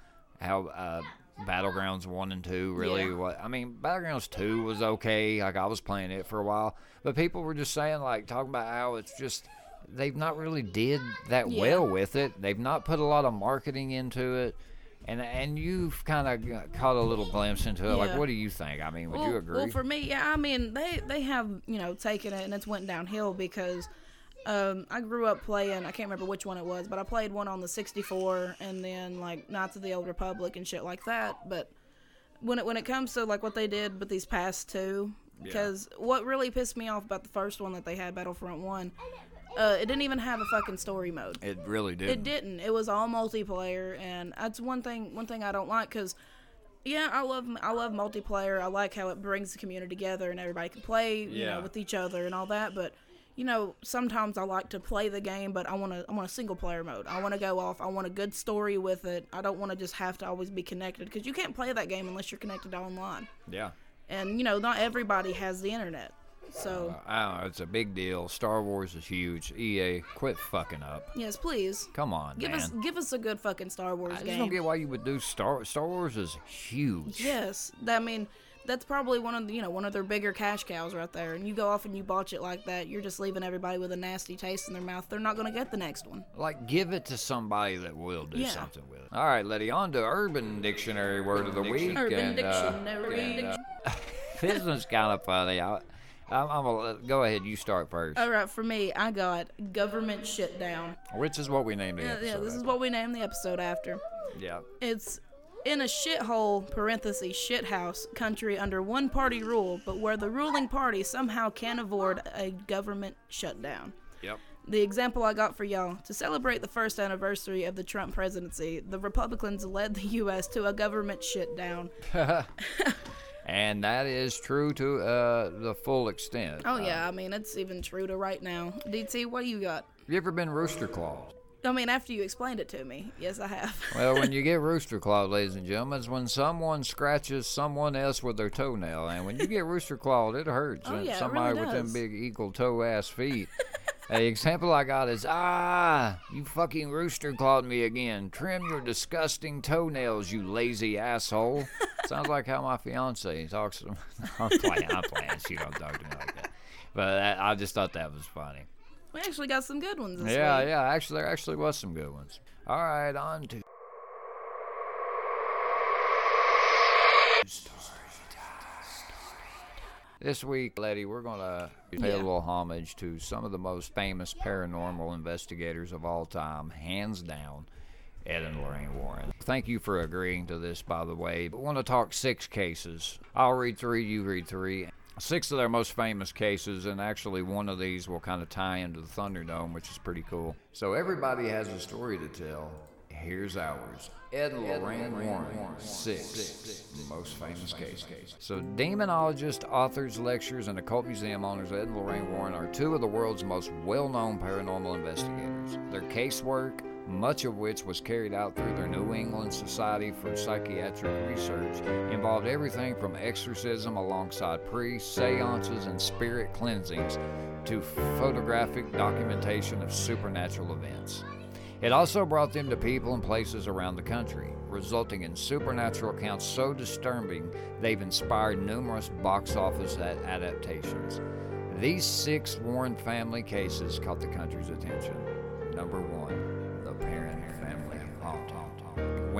Speaker 1: how uh, Battlegrounds one and two really
Speaker 2: Yeah.
Speaker 1: what I mean Battlegrounds two was okay. Like I was playing it for a while, but people were just saying like talking about how it's just they've not really did that
Speaker 2: Yeah.
Speaker 1: well with it. They've not put a lot of marketing into it. And, and you've kind of caught a little glimpse into it. Like, what do you think? I mean, would
Speaker 2: well,
Speaker 1: you agree?
Speaker 2: Well, for me, yeah, I mean, they they have you know taken it and it's went downhill because um, I grew up playing. I can't remember which one it was, but I played one on the 64 and then like Knights of the Old Republic and shit like that. But when it when it comes to like what they did with these past two, because what really pissed me off about the first one that they had, Battlefront One, uh, it didn't even have a fucking story mode.
Speaker 1: it really did.
Speaker 2: It didn't. It was all multiplayer, and that's one thing. One thing I don't like because, yeah, I love I love multiplayer. I like how it brings the community together and everybody can play, you
Speaker 1: Yeah.
Speaker 2: know, with each other and all that. But you know, sometimes I like to play the game, but I want to I want a single player mode. I want to go off. I want a good story with it. I don't want to just have to always be connected because you can't play that game unless you're connected online.
Speaker 1: Yeah.
Speaker 2: And you know, not everybody has the internet. So uh,
Speaker 1: I don't know. It's a big deal. Star Wars is huge. EA, quit fucking up.
Speaker 2: yes, please
Speaker 1: Come on,
Speaker 2: give
Speaker 1: man.
Speaker 2: us give us a good fucking Star Wars
Speaker 1: I just don't get why you would do Star Star Wars is huge.
Speaker 2: Yes, that- I mean that's probably one of the, you know one of their bigger cash cows right there. And you go off and you botch it like that, you're just leaving everybody with a nasty taste in their mouth. They're not going to get the next one.
Speaker 1: Like, give it to somebody that will do
Speaker 2: Yeah.
Speaker 1: something with it. All right, Letty, on to Urban Dictionary word of the week.
Speaker 2: Urban
Speaker 1: and, uh,
Speaker 2: Dictionary.
Speaker 1: and, uh, this one's kind of funny. I, I'm, I'm gonna go ahead. You start first.
Speaker 2: All right, for me, I got government shit down.
Speaker 1: Which is what we named the
Speaker 2: Yeah,
Speaker 1: episode.
Speaker 2: yeah, this is what we named the episode after.
Speaker 1: Yeah.
Speaker 2: It's in a shithole parentheses shithouse country under one party rule, but where the ruling party somehow can't avoid a government shutdown.
Speaker 1: Yep.
Speaker 2: The example I got for y'all to celebrate the first anniversary of the Trump presidency, the Republicans led the U.S. to a government shutdown.
Speaker 1: And that is true to uh, the full extent.
Speaker 2: Oh yeah, I mean it's even true to right now. DT, what do you got?
Speaker 1: Have You ever been rooster claws?
Speaker 2: I mean, after you explained it to me, yes, I have.
Speaker 1: Well, when you get rooster claw, ladies and gentlemen, it's when someone scratches someone else with their toenail. And when you get rooster clawed, it hurts.
Speaker 2: Oh, yeah,
Speaker 1: Somebody
Speaker 2: really
Speaker 1: with them big eagle toe ass feet. The example I got is ah, you fucking rooster clawed me again. Trim your disgusting toenails, you lazy asshole. Sounds like how my fiance talks to me. I'm playing, I'm playing. She don't talk to me like that. But I just thought that was funny.
Speaker 2: We actually got some good ones this
Speaker 1: Yeah,
Speaker 2: week.
Speaker 1: yeah. Actually, there actually was some good ones. All right, on to. This week, Letty, we're going to pay a little homage to some of the most famous paranormal investigators of all time, hands down, Ed and Lorraine Warren. Thank you for agreeing to this, by the way. But want to talk six cases. I'll read three, you read three. Six of their most famous cases, and actually one of these will kind of tie into the Thunderdome, which is pretty cool. So everybody has a story to tell. Here's ours. Ed Lorraine Warren, six, most famous case. So, demonologists, authors, lecturers, and occult museum owners Ed and Lorraine Warren are two of the world's most well known paranormal investigators. Their casework, much of which was carried out through their New England Society for Psychiatric Research, involved everything from exorcism alongside priests, seances, and spirit cleansings to photographic documentation of supernatural events. It also brought them to people and places around the country, resulting in supernatural accounts so disturbing they've inspired numerous box office adaptations. These six Warren family cases caught the country's attention. Number one,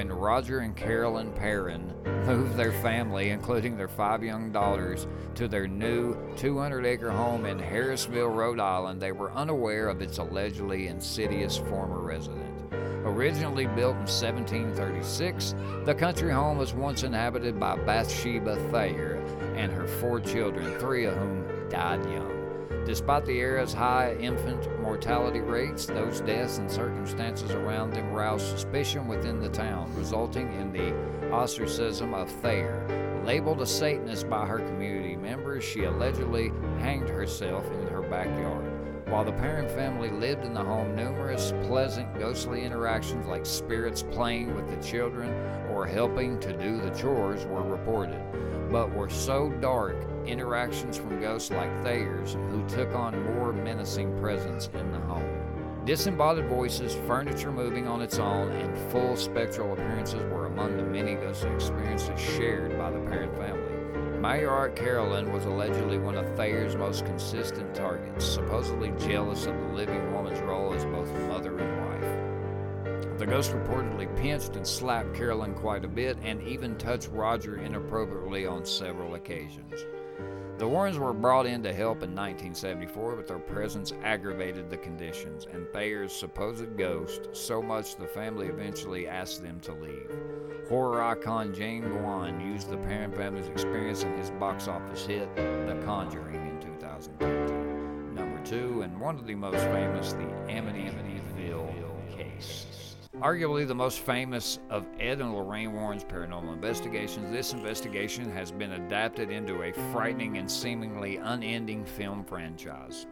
Speaker 1: When Roger and Carolyn Perron moved their family, including their five young daughters, to their new 200 acre home in Harrisville, Rhode Island, they were unaware of its allegedly insidious former resident. Originally built in 1736, the country home was once inhabited by Bathsheba Thayer and her four children, three of whom died young. Despite the era's high infant mortality rates, those deaths and circumstances around them roused suspicion within the town, resulting in the ostracism of Thayer. Labeled a Satanist by her community members, she allegedly hanged herself in her backyard. While the Perron family lived in the home, numerous pleasant ghostly interactions like spirits playing with the children or helping to do the chores were reported, but were so dark interactions from ghosts like Thayer's who took on more menacing presence in the home. Disembodied voices, furniture moving on its own, and full spectral appearances were among the many ghostly experiences shared by the Perron family. Mayor Art Carolyn was allegedly one of Thayer's most consistent targets, supposedly jealous of the living woman's role as both mother and. The ghost reportedly pinched and slapped Carolyn quite a bit and even touched Roger inappropriately on several occasions. The Warrens were brought in to help in 1974, but their presence aggravated the conditions and Thayer's supposed ghost so much the family eventually asked them to leave. Horror icon James Wan used the Perron family's experience in his box office hit, The Conjuring, in 2013. Number two, and one of the most famous, the Amityville case. Arguably the most famous of Ed and Lorraine Warren's paranormal investigations, this investigation has been adapted into a frightening and seemingly unending film franchise.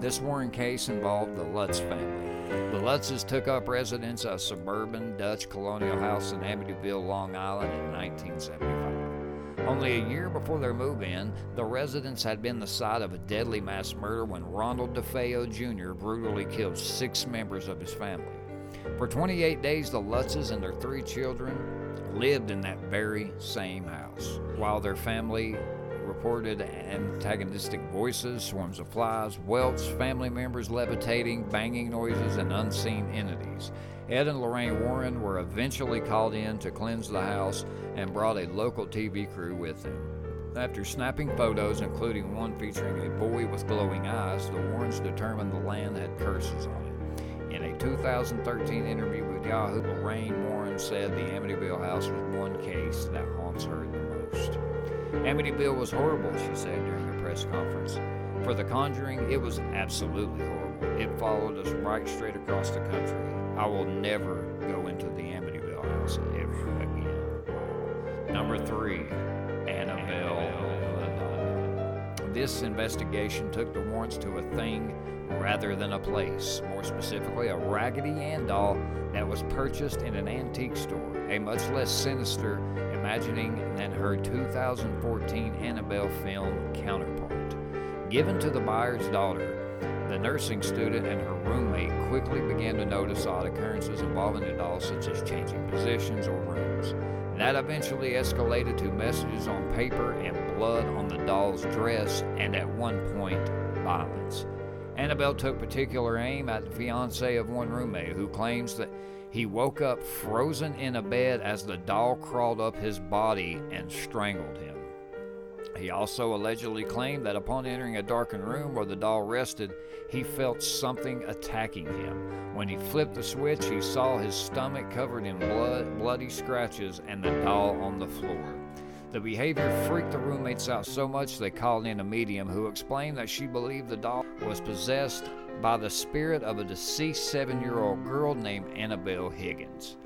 Speaker 1: This Warren case involved the Lutz family. The Lutzes took up residence at a suburban Dutch colonial house in Amityville, Long Island in 1975. Only a year before their move in, the residence had been the site of a deadly mass murder when Ronald DeFeo Jr. brutally killed six members of his family. For 28 days, the Lutzes and their three children lived in that very same house, while their family reported antagonistic voices, swarms of flies, welts, family members levitating, banging noises, and unseen entities. Ed and Lorraine Warren were eventually called in to cleanse the house and brought a local TV crew with them. After snapping photos, including one featuring a boy with glowing eyes, the Warrens determined the land had curses on it. In a 2013 interview with Yahoo, Lorraine Warren said the Amityville house was one case that haunts her the most. Amityville was horrible, she said during a press conference. For The Conjuring, it was absolutely horrible. It followed us right straight across the country. I will never go into the Amityville house ever again. Number three, Annabelle. This investigation took the Warrens to a thing rather than a place, more specifically, a Raggedy Ann doll that was purchased in an antique store, a much less sinister imagining than her 2014 Annabelle film counterpart. Given to the buyer's daughter, the nursing student and her roommate quickly began to notice odd occurrences involving the doll, such as changing positions or rooms. That eventually escalated to messages on paper and blood on the doll's dress, and at one point, violence. Annabelle took particular aim at the fiance of one roommate who claims that he woke up frozen in a bed as the doll crawled up his body and strangled him. He also allegedly claimed that upon entering a darkened room where the doll rested, he felt something attacking him. When he flipped the switch, he saw his stomach covered in blood, bloody scratches, and the doll on the floor. The behavior freaked the roommates out so much they called in a medium who explained that she believed the doll was possessed by the spirit of a deceased seven year old girl named Annabelle Higgins.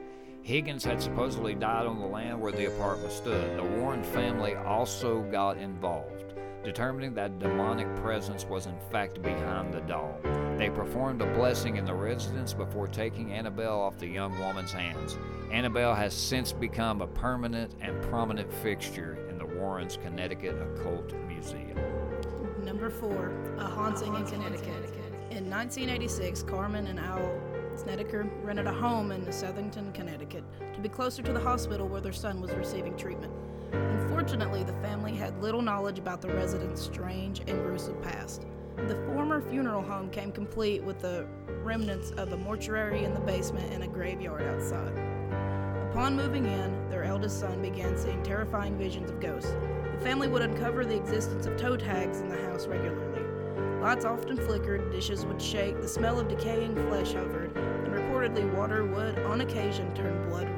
Speaker 1: Higgins had supposedly died on the land where the apartment stood. The Warren family also got involved, determining that demonic presence was in fact behind the doll. They performed a blessing in the residence before taking Annabelle off the young woman's hands. Annabelle has since become a permanent and prominent fixture in the Warrens' Connecticut Occult Museum.
Speaker 2: Number four, a haunting in Connecticut. In 1986, Carmen and Al Snedeker rented a home in Southington, Connecticut, to be closer to the hospital where their son was receiving treatment. Unfortunately, the family had little knowledge about the resident's strange and gruesome past. The former funeral home came complete with the remnants of a mortuary in the basement and a graveyard outside. Upon moving in, their eldest son began seeing terrifying visions of ghosts. The family would uncover the existence of toe tags in the house regularly. Lights often flickered, dishes would shake, the smell of decaying flesh hovered, and reportedly water would, on occasion, turn blood red.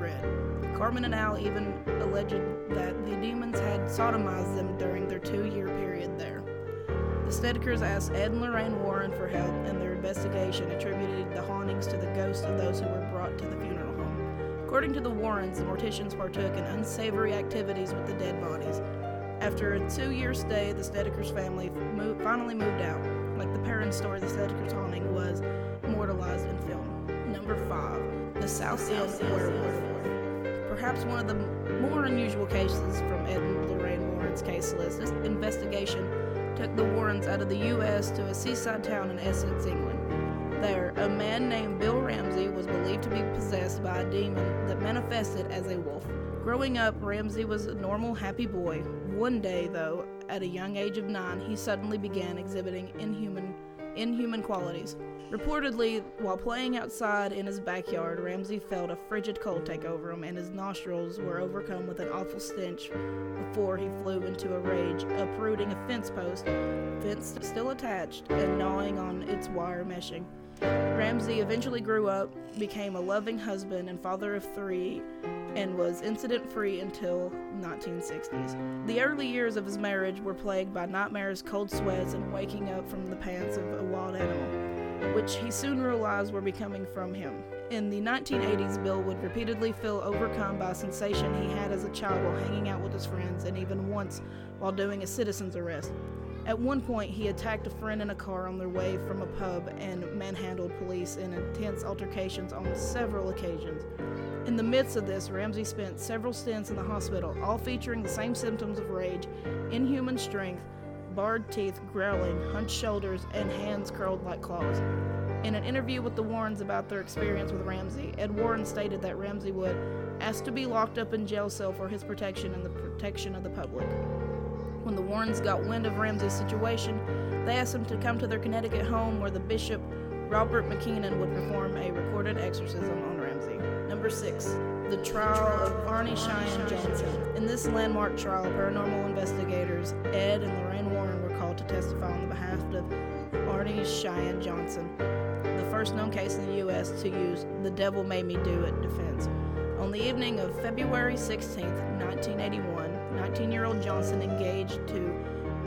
Speaker 2: Carmen and Al even alleged that the demons had sodomized them during their two year period there. The Snedekers asked Ed and Lorraine Warren for help, and their investigation attributed the hauntings to the ghosts of those who were brought to the funeral home. According to the Warrens, the morticians partook in unsavory activities with the dead bodies. After a two year stay, the Snedekers family moved, finally moved out. Like the Perron story, the Snedekers haunting was immortalized in film. Number 5. The Southend Werewolf. Perhaps one of the more unusual cases from Ed and Lorraine Warren's case list, this investigation took the Warrens out of the U.S. to a seaside town in Essex, England. There, a man named Bill Ramsey was believed to be possessed by a demon that manifested as a wolf. Growing up, Ramsey was a normal, happy boy. One day, though, at a young age of nine, he suddenly began exhibiting inhuman, inhuman qualities. Reportedly, while playing outside in his backyard, Ramsey felt a frigid cold take over him, and his nostrils were overcome with an awful stench before he flew into a rage, uprooting a fence post, fence still attached, and gnawing on its wire meshing. Ramsey eventually grew up, became a loving husband and father of three, and was incident free until 1960s. The early years of his marriage were plagued by nightmares, cold sweats, and waking up from the pants of a wild animal, which he soon realized were becoming from him. In the 1980s, Bill would repeatedly feel overcome by a sensation he had as a child while hanging out with his friends, and even once while doing a citizen's arrest. At one point, he attacked a friend in a car on their way from a pub and manhandled police in intense altercations on several occasions. In the midst of this, Ramsey spent several stints in the hospital, all featuring the same symptoms of rage inhuman strength, barred teeth, growling, hunched shoulders, and hands curled like claws. In an interview with the Warrens about their experience with Ramsey, Ed Warren stated that Ramsey would ask to be locked up in jail cell for his protection and the protection of the public. When the Warrens got wind of Ramsey's situation, they asked him to come to their Connecticut home where the bishop, Robert McKenna, would perform a recorded exorcism. Number 6. The trial of Arne Cheyenne Johnson. In this landmark trial, paranormal investigators Ed and Lorraine Warren were called to testify on the behalf of Arne Cheyenne Johnson, the first known case in the U.S. to use the devil made me do it defense. On the evening of February 16, 1981, 19 year old Johnson engaged to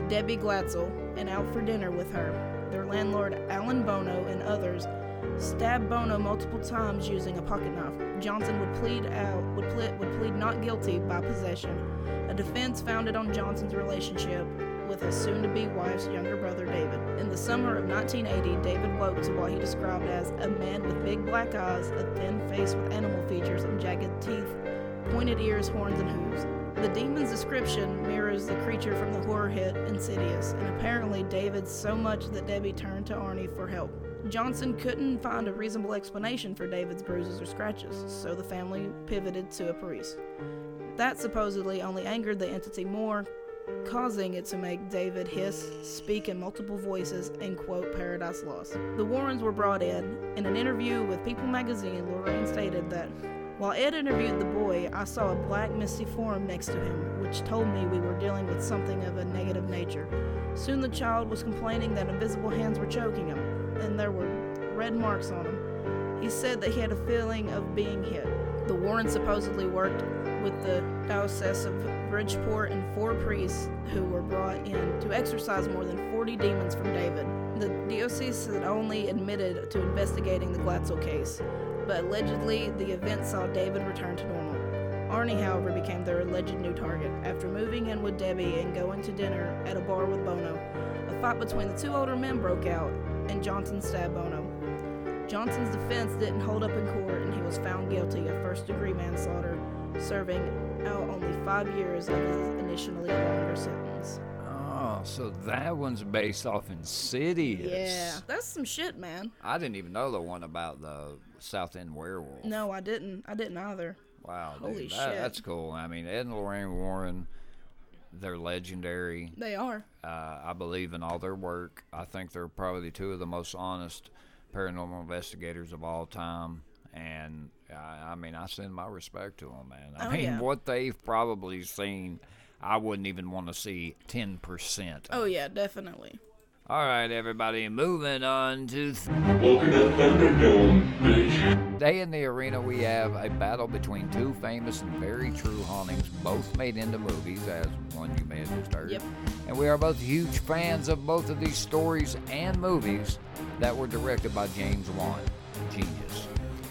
Speaker 2: Debbie Glatzel and out for dinner with her. Their landlord, Alan Bono, and others stabbed Bono multiple times using a pocket knife. Johnson would plead out would plead, would plead not guilty by possession, a defense founded on Johnson's relationship with his soon-to-be wife's younger brother David. In the summer of 1980, David woke to what he described as a man with big black eyes, a thin face with animal features and jagged teeth, pointed ears, horns, and hooves. The demon's description mirrors the creature from the horror hit Insidious, and apparently David so much that Debbie turned to Arne for help. Johnson couldn't find a reasonable explanation for David's bruises or scratches, so the family pivoted to a priest. That supposedly only angered the entity more, causing it to make David hiss, speak in multiple voices, and quote Paradise Lost. The Warrens were brought in. In an interview with People magazine, Lorraine stated that while Ed interviewed the boy, I saw a black misty form next to him, which told me we were dealing with something of a negative nature. Soon the child was complaining that invisible hands were choking him, and there were red marks on him. He said that he had a feeling of being hit. The Warrens supposedly worked with the Diocese of Bridgeport and four priests who were brought in to exorcise more than 40 demons from David. The diocese had only admitted to investigating the Glatzel case, but allegedly the event saw David return to normal. Arne, however, became their alleged new target. After moving in with Debbie and going to dinner at a bar with Bono, a fight between the two older men broke out, and Johnson stabbed Bono. Johnson's defense didn't hold up in court, and he was found guilty of first degree manslaughter, serving out only five years of his initially longer sentence.
Speaker 1: Oh, so that one's based off Insidious.
Speaker 2: Yeah, that's some shit, man.
Speaker 1: I didn't even know the one about the Southend werewolf.
Speaker 2: No, I didn't. I didn't either.
Speaker 1: Wow,
Speaker 2: Holy
Speaker 1: dude, that,
Speaker 2: shit.
Speaker 1: that's cool. I mean, Ed and Lorraine Warren, they're legendary.
Speaker 2: They are.
Speaker 1: Uh, I believe in all their work. I think they're probably two of the most honest paranormal investigators of all time. And I, I mean, I send my respect to them, man. I
Speaker 2: Oh,
Speaker 1: mean,
Speaker 2: yeah.
Speaker 1: what they've probably seen, I wouldn't even want to see 10%. of.
Speaker 2: Oh yeah, definitely.
Speaker 1: All right, everybody, moving on to. Th-
Speaker 3: Welcome to Thunderdome, bitch.
Speaker 1: Today in the arena, we have a battle between two famous and very true hauntings, both made into movies, as one you may have just heard.
Speaker 2: Yep.
Speaker 1: And we are both huge fans of both of these stories and movies that were directed by James Wan. Genius.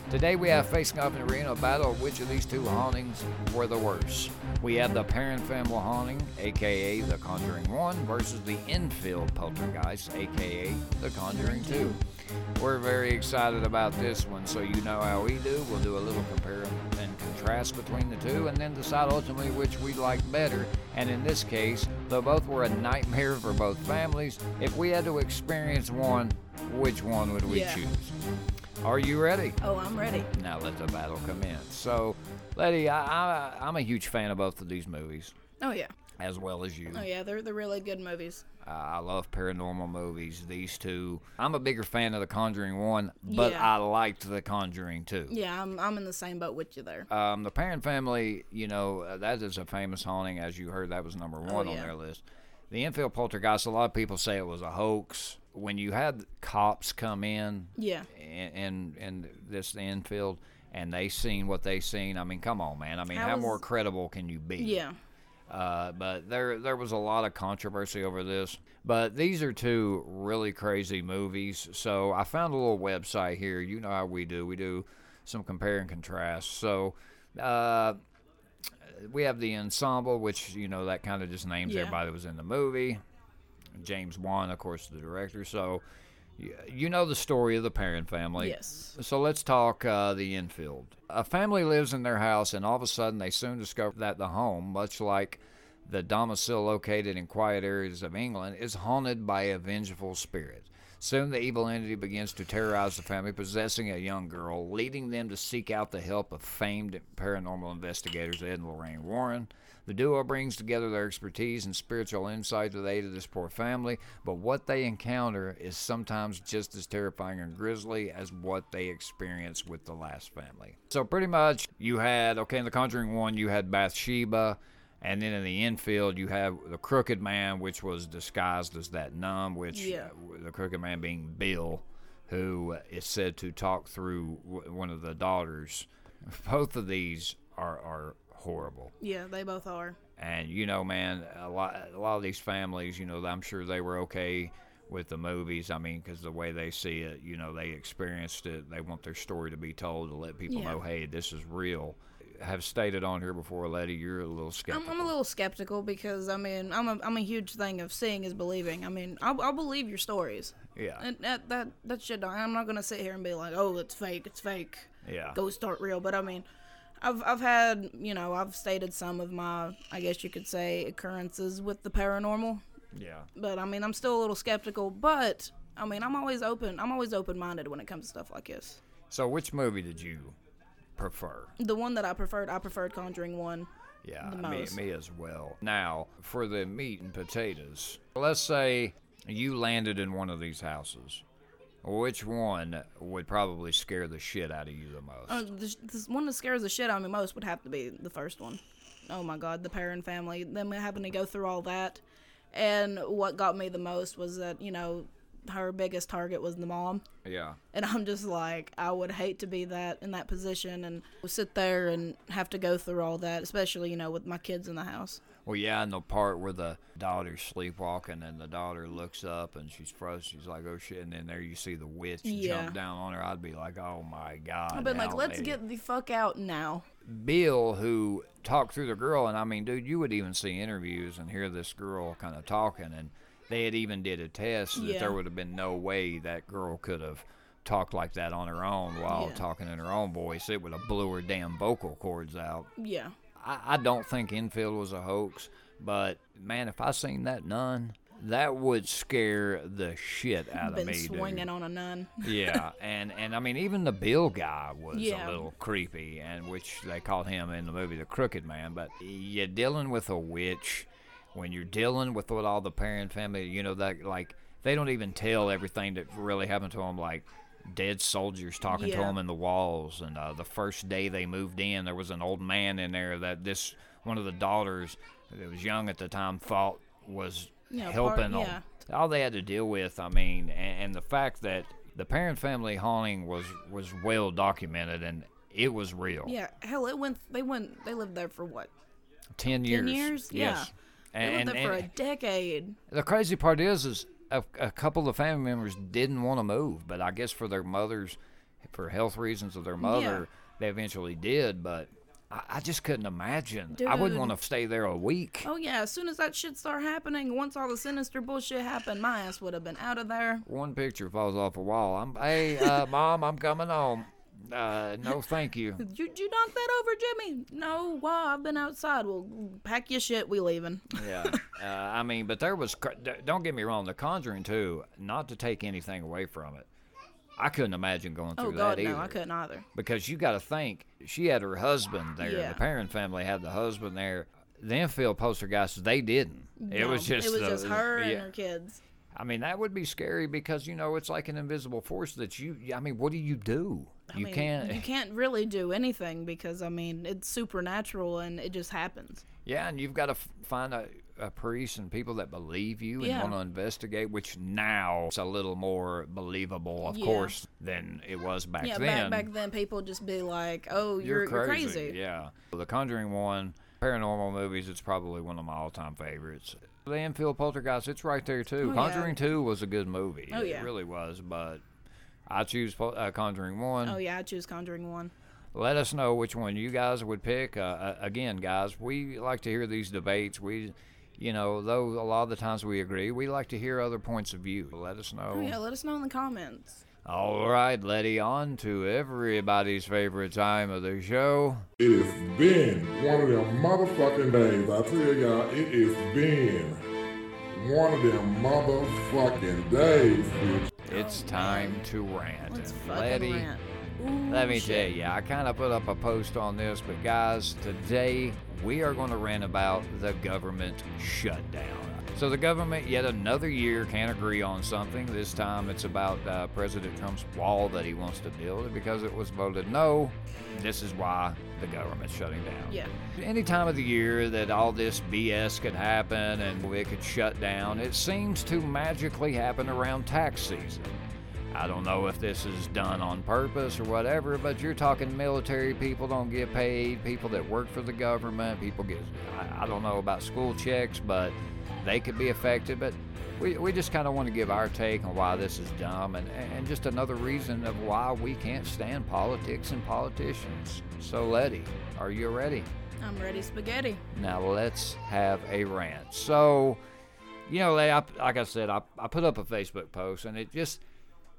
Speaker 1: Today we have facing off in the arena a battle of which of these two hauntings were the worst. We have the Perron Family haunting, aka The Conjuring 1, versus the Enfield Poltergeist, aka The Conjuring 2. We're very excited about this one, so you know how we do. We'll do a little compare and contrast between the two and then decide ultimately which we like better. And in this case, though both were a nightmare for both families, if we had to experience one, which one would we
Speaker 2: Yeah.
Speaker 1: choose? Are you ready?
Speaker 2: Oh, I'm ready.
Speaker 1: Now let the battle commence. So, Letty, I, I, I'm a huge fan of both of these movies,
Speaker 2: Oh yeah.
Speaker 1: as well as you.
Speaker 2: Oh yeah, they're they're really good movies.
Speaker 1: Uh, I love paranormal movies. These two, I'm a bigger fan of The Conjuring one, but
Speaker 2: Yeah.
Speaker 1: I liked The Conjuring two.
Speaker 2: Yeah, I'm I'm in the same boat with you there.
Speaker 1: Um, the Perron Family, you know, uh, that is a famous haunting, as you heard. That was number one on
Speaker 2: Oh, yeah.
Speaker 1: their list. The Enfield Poltergeist, a lot of people say it was a hoax. When you had cops come in,
Speaker 2: Yeah.
Speaker 1: and and, and this Enfield, and they seen what they seen. I mean, come on, man. I mean,
Speaker 2: How
Speaker 1: how
Speaker 2: was-
Speaker 1: more credible can you be?
Speaker 2: Yeah.
Speaker 1: Uh, but there there was a lot of controversy over this. But these are two really crazy movies. So I found a little website here. You know how we do. We do some compare and contrast. So uh, we have the ensemble, which you know that kind of just names
Speaker 2: Yeah.
Speaker 1: everybody that was in the movie. James Wan, of course, the director. So you know the story of the Perron family.
Speaker 2: Yes.
Speaker 1: So let's talk uh, the Enfield. A family lives in their house, and all of a sudden they soon discover that the home, much like the domicile located in quiet areas of England, is haunted by a vengeful spirit. Soon the evil entity begins to terrorize the family, possessing a young girl, leading them to seek out the help of famed paranormal investigators Ed and Lorraine Warren. The duo brings together their expertise and spiritual insight to the aid of this poor family, but what they encounter is sometimes just as terrifying and grisly as what they experienced with the last family. So, pretty much, you had, okay, in The Conjuring 1, you had Bathsheba, and then in the Enfield, you have the Crooked Man, which was disguised as that nun, which
Speaker 2: Yeah.
Speaker 1: uh, the Crooked Man being Bill, who is said to talk through one of the daughters. Both of these are, are horrible.
Speaker 2: Yeah, they both are.
Speaker 1: And you know, man, a lot, a lot of these families, you know, I'm sure they were okay with the movies. I mean, because the way they see it, you know, they experienced it. They want their story to be told to let people
Speaker 2: Yeah.
Speaker 1: know, hey, this is real. Have stated on here before, Letty, you're a little
Speaker 2: I'm,
Speaker 1: skeptical.
Speaker 2: I'm a little skeptical because I mean I'm a I'm a huge thing of seeing is believing. I mean I'll, I'll believe your stories.
Speaker 1: yeah,
Speaker 2: And that that that shit. I'm not gonna sit here and be like, oh, it's fake, it's fake.
Speaker 1: yeah,
Speaker 2: Ghosts aren't real. But I mean, I've I've had you know I've stated some of my I guess you could say occurrences with the paranormal.
Speaker 1: yeah.
Speaker 2: But I mean I'm still a little skeptical. But I mean I'm always open. I'm always open minded when it comes to stuff like this.
Speaker 1: So, which movie did you prefer?
Speaker 2: The one that I preferred, I preferred Conjuring one.
Speaker 1: Yeah, me, me as well. Now, for the meat and potatoes, let's say you landed in one of these houses. Which one would probably scare the shit out of you the most?
Speaker 2: Uh, the, the one that scares the shit out of me most would have to be the first one. Oh my god, the Perron family, them having to go through all that. And what got me the most was that, you know, her biggest target was the mom.
Speaker 1: Yeah.
Speaker 2: And I'm just like, I would hate to be that in that position and sit there and have to go through all that, especially, you know, with my kids in the house.
Speaker 1: Well, yeah, and the part where the daughter's sleepwalking and the daughter looks up and she's frozen. She's like, "Oh shit!" And then there you see the witch
Speaker 2: Yeah.
Speaker 1: jump down on her. I'd be like, "Oh my god!"
Speaker 2: I've been like, let's
Speaker 1: lady."
Speaker 2: get the fuck out now.
Speaker 1: Bill, who talked through the girl, and I mean, dude, you would even see interviews and hear this girl kind of talking, and they had even did a test that
Speaker 2: Yeah.
Speaker 1: there would have been no way that girl could have talked like that on her own while
Speaker 2: Yeah.
Speaker 1: talking in her own voice. It would have blew her damn vocal cords out.
Speaker 2: Yeah.
Speaker 1: I, I don't think Enfield was a hoax, but man, if I seen that nun, that would scare the shit out of
Speaker 2: Been
Speaker 1: me, dude.
Speaker 2: swinging on a nun.
Speaker 1: Yeah, and and I mean even the Bill guy was
Speaker 2: Yeah.
Speaker 1: a little creepy, and which they called him in the movie the Crooked Man. But you're dealing with a witch when you're dealing with what all the Perron family, you know that like they don't even tell everything that really happened to them, like dead soldiers talking to them in the walls. And uh, the first day they moved in, there was an old man in there that this one of the daughters that was young at the time thought was
Speaker 2: Yeah, part-
Speaker 1: helping them
Speaker 2: yeah.
Speaker 1: all they had to deal with i mean and, and the fact that the Perron family haunting was was well documented and it was real
Speaker 2: Yeah. Hell, it went. They went. They lived there for what?
Speaker 1: 10 years Ten
Speaker 2: years?
Speaker 1: yes
Speaker 2: They
Speaker 1: and,
Speaker 2: lived there for a decade.
Speaker 1: the crazy part is is a, a couple of family members didn't want to move but i guess for their mothers for health reasons of their mother they eventually did but I, I just couldn't imagine. I wouldn't want to stay there a week.
Speaker 2: Oh yeah. As soon as that shit started happening, once all the sinister bullshit happened, my ass would have been out of there.
Speaker 1: one picture falls off a wall. I'm hey uh, mom i'm coming home uh, no thank you
Speaker 2: Did you, you knock that over, Jimmy? No. Wow. I've been outside. Well, pack your shit. We leaving.
Speaker 1: Yeah, uh, I mean, but there was. Don't get me wrong, The Conjuring too. Not to take anything away from it, I couldn't imagine going through
Speaker 2: Oh God,
Speaker 1: that either.
Speaker 2: no, I couldn't either.
Speaker 1: Because you got to think, she had her husband there.
Speaker 2: Yeah.
Speaker 1: The Perron family had the husband there. The Enfield poltergeists, they didn't. it was just.
Speaker 2: it was
Speaker 1: the-
Speaker 2: just her
Speaker 1: yeah.
Speaker 2: and her kids.
Speaker 1: I mean, that would be scary because you know it's like an invisible force that you. I mean, what do you do?
Speaker 2: I
Speaker 1: you
Speaker 2: mean,
Speaker 1: can't.
Speaker 2: You can't really do anything because I mean it's supernatural and it just happens.
Speaker 1: Yeah, and you've got to f- find a, a priest and people that believe you and
Speaker 2: Yeah.
Speaker 1: want to investigate, which now is a little more believable, of
Speaker 2: Yeah.
Speaker 1: course, than it was back
Speaker 2: yeah,
Speaker 1: then.
Speaker 2: back back then people just be like, "Oh,
Speaker 1: you're,
Speaker 2: you're you're crazy."
Speaker 1: Yeah. The Conjuring one, paranormal movies, it's probably one of my all-time favorites. The Enfield Poltergeist, it's right there too.
Speaker 2: Oh, yeah.
Speaker 1: Conjuring two was a good movie.
Speaker 2: Oh, yeah.
Speaker 1: It really was, but I choose uh, Conjuring one.
Speaker 2: Oh yeah, I choose Conjuring one.
Speaker 1: Let us know which one you guys would pick. Uh, uh, again, guys, we like to hear these debates. We, you know, though a lot of the times we agree, we like to hear other points of view. Let us know.
Speaker 2: Oh yeah, let us know in the comments.
Speaker 1: All right, Letty, on to everybody's favorite time of the show.
Speaker 3: It has been one of them motherfucking days. I tell y'all, it has been one of them motherfucking days, bitch.
Speaker 1: It's oh, time to rant.
Speaker 2: Let's
Speaker 1: And Letty,
Speaker 2: rant. Ooh,
Speaker 1: let me
Speaker 2: shit.
Speaker 1: tell you, I kind of put up a post on this, but guys, today we are going to rant about the government shutdown. So the government, yet another year, can't agree on something. This time it's about uh, President Trump's wall that he wants to build, and because it was voted no, this is why the government's shutting down.
Speaker 2: Yeah.
Speaker 1: Any time of the year that all this BS could happen and it could shut down, it seems to magically happen around tax season. I don't know if this is done on purpose or whatever, but you're talking military people don't get paid, people that work for the government, people get, I, I don't know about school checks, but they could be affected. But we, we just kind of want to give our take on why this is dumb and, and just another reason of why we can't stand politics and politicians. So, Letty, are you ready?
Speaker 2: I'm ready spaghetti.
Speaker 1: Now let's have a rant. So, you know, like I, like I said, I, I put up a Facebook post, and it just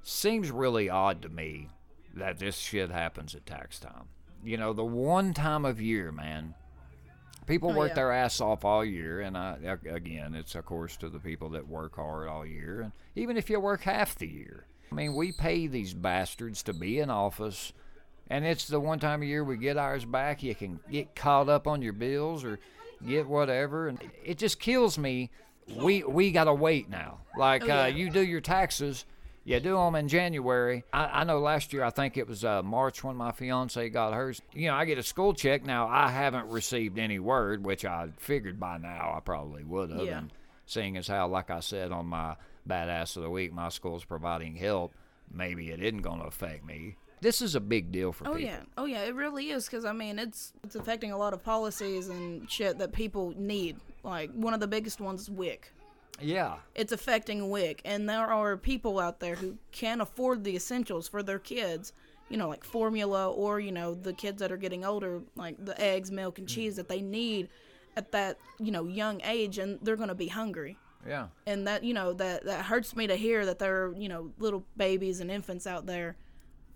Speaker 1: seems really odd to me that this shit happens at tax time. You know, the one time of year, man, people
Speaker 2: Oh,
Speaker 1: work
Speaker 2: yeah.
Speaker 1: their ass off all year, and I again, it's of course to the people that work hard all year, and even if you work half the year. I mean, we pay these bastards to be in office, and it's the one time a year we get ours back. You can get caught up on your bills or get whatever, and it just kills me. We we gotta wait now. Like
Speaker 2: Oh, yeah.
Speaker 1: uh, you do your taxes, you do them in January. I, I know last year I think it was uh, March when my fiance got hers. You know, I get a school check now. I haven't received any word, which I figured by now I probably would have.
Speaker 2: Yeah.
Speaker 1: And seeing as how, like I said on my badass of the week. My school's providing help. Maybe it isn't going to affect me. This is a big deal for people
Speaker 2: Oh
Speaker 1: people.
Speaker 2: yeah, oh yeah, it really is because I mean it's it's affecting a lot of policies and shit that people need. Like one of the biggest ones is WIC.
Speaker 1: Yeah.
Speaker 2: It's affecting WIC, and there are people out there who can't afford the essentials for their kids. You know, like formula, or you know, the kids that are getting older, like the eggs, milk, and cheese that they need at that you know young age, and they're gonna be hungry.
Speaker 1: Yeah.
Speaker 2: and that you know that that hurts me to hear that there are you know little babies and infants out there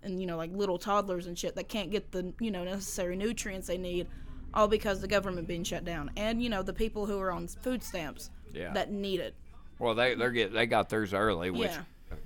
Speaker 2: and you know like little toddlers and shit that can't get the you know necessary nutrients they need all because the government being shut down and you know the people who are on food stamps
Speaker 1: Yeah.
Speaker 2: that need it
Speaker 1: Well, they they get they got theirs early, which
Speaker 2: Yeah.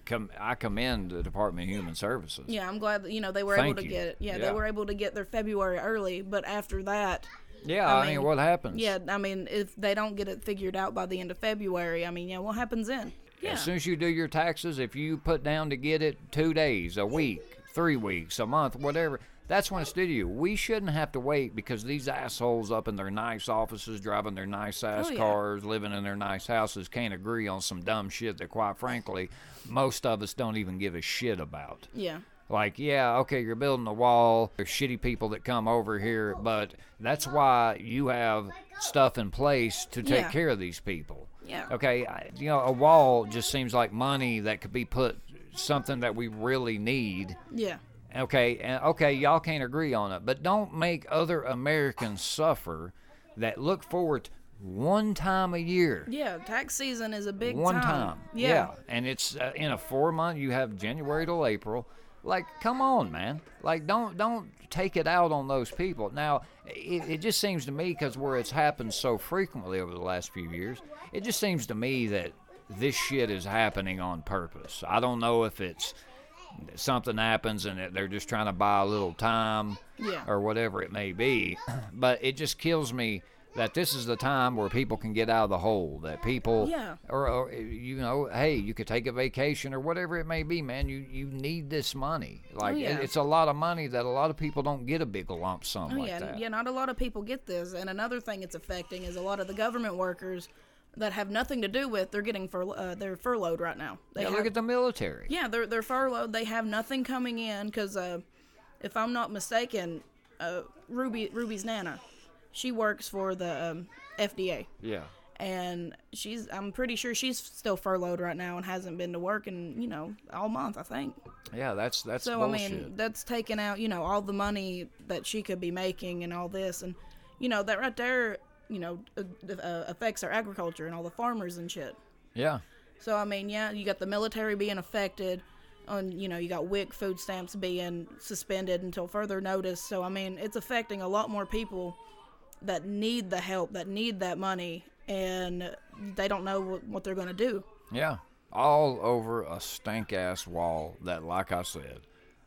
Speaker 1: com- I commend the Department of Human Services.
Speaker 2: yeah i'm glad that you know they were
Speaker 1: Thank
Speaker 2: able to
Speaker 1: you.
Speaker 2: get it yeah,
Speaker 1: Yeah.
Speaker 2: they were able to get their february early but after that
Speaker 1: Yeah,
Speaker 2: I
Speaker 1: I, mean,
Speaker 2: mean,
Speaker 1: what happens?
Speaker 2: yeah i mean if they don't get it figured out by the end of february i mean yeah what happens then yeah
Speaker 1: As soon as you do your taxes, if you put down to get it two days, a week, three weeks, a month, whatever, that's when it's due to you. We shouldn't have to wait because these assholes up in their nice offices, driving their nice oh, ass
Speaker 2: Oh, yeah.
Speaker 1: cars, living in their nice houses, can't agree on some dumb shit that, quite frankly, most of us don't even give a shit about.
Speaker 2: yeah
Speaker 1: Like, yeah, okay, you're building a wall. There's shitty people that come over here, but that's why you have stuff in place to take
Speaker 2: Yeah.
Speaker 1: care of these people.
Speaker 2: Yeah.
Speaker 1: Okay, I, you know, a wall just seems like money that could be put something that we really need.
Speaker 2: yeah
Speaker 1: Okay, and okay, y'all can't agree on it, but don't make other Americans suffer that look forward one time a year.
Speaker 2: yeah tax season is a big
Speaker 1: One
Speaker 2: time,
Speaker 1: time.
Speaker 2: yeah
Speaker 1: And it's uh, in a four month, you have January till April. Like, come on, man. Like, don't don't take it out on those people. Now, it, it just seems to me, because where it's happened so frequently over the last few years, it just seems to me that this shit is happening on purpose. I don't know if it's something happens and they're just trying to buy a little time
Speaker 2: Yeah.
Speaker 1: or whatever it may be. But it just kills me that this is the time where people can get out of the hole. That people,
Speaker 2: Yeah.
Speaker 1: or, or you know, hey, you could take a vacation or whatever it may be, man. You you need this money. Oh, like
Speaker 2: Oh, yeah.
Speaker 1: it's a lot of money that a lot of people don't get a big lump sum
Speaker 2: Oh
Speaker 1: like
Speaker 2: yeah,
Speaker 1: that.
Speaker 2: yeah. Not a lot of people get this, and another thing it's affecting is a lot of the government workers that have nothing to do with. They're getting fur, uh, they're furloughed right now. They
Speaker 1: Yeah,
Speaker 2: have,
Speaker 1: look at the military.
Speaker 2: yeah, they're they're furloughed. They have nothing coming in because, uh, if I'm not mistaken, uh, Ruby Ruby's nana, she works for the um, FDA,
Speaker 1: Yeah.
Speaker 2: and she's I'm pretty sure she's still furloughed right now and hasn't been to work in you know all month I think.
Speaker 1: Yeah, that's that's
Speaker 2: So
Speaker 1: bullshit.
Speaker 2: I mean, that's taking out, you know, all the money that she could be making and all this, and you know that right there, you know, uh, uh, affects our agriculture and all the farmers and shit.
Speaker 1: yeah.
Speaker 2: So I mean, yeah, you got the military being affected, and you know you got WIC food stamps being suspended until further notice. So I mean, it's affecting a lot more people that need the help, that need that money, and they don't know what, what they're gonna do.
Speaker 1: Yeah, all over a stank ass wall that, like I said,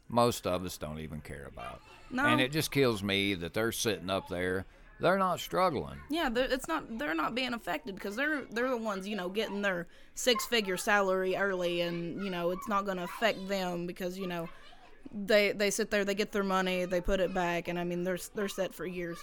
Speaker 1: most of us don't even care about.
Speaker 2: No.
Speaker 1: And it just kills me that they're sitting up there. They're not struggling.
Speaker 2: Yeah, they're- it's not. They're not being affected because they're they're the ones you know getting their six figure salary early, and you know it's not going to affect them because you know they they sit there, they get their money, they put it back, and I mean they're they're set for years.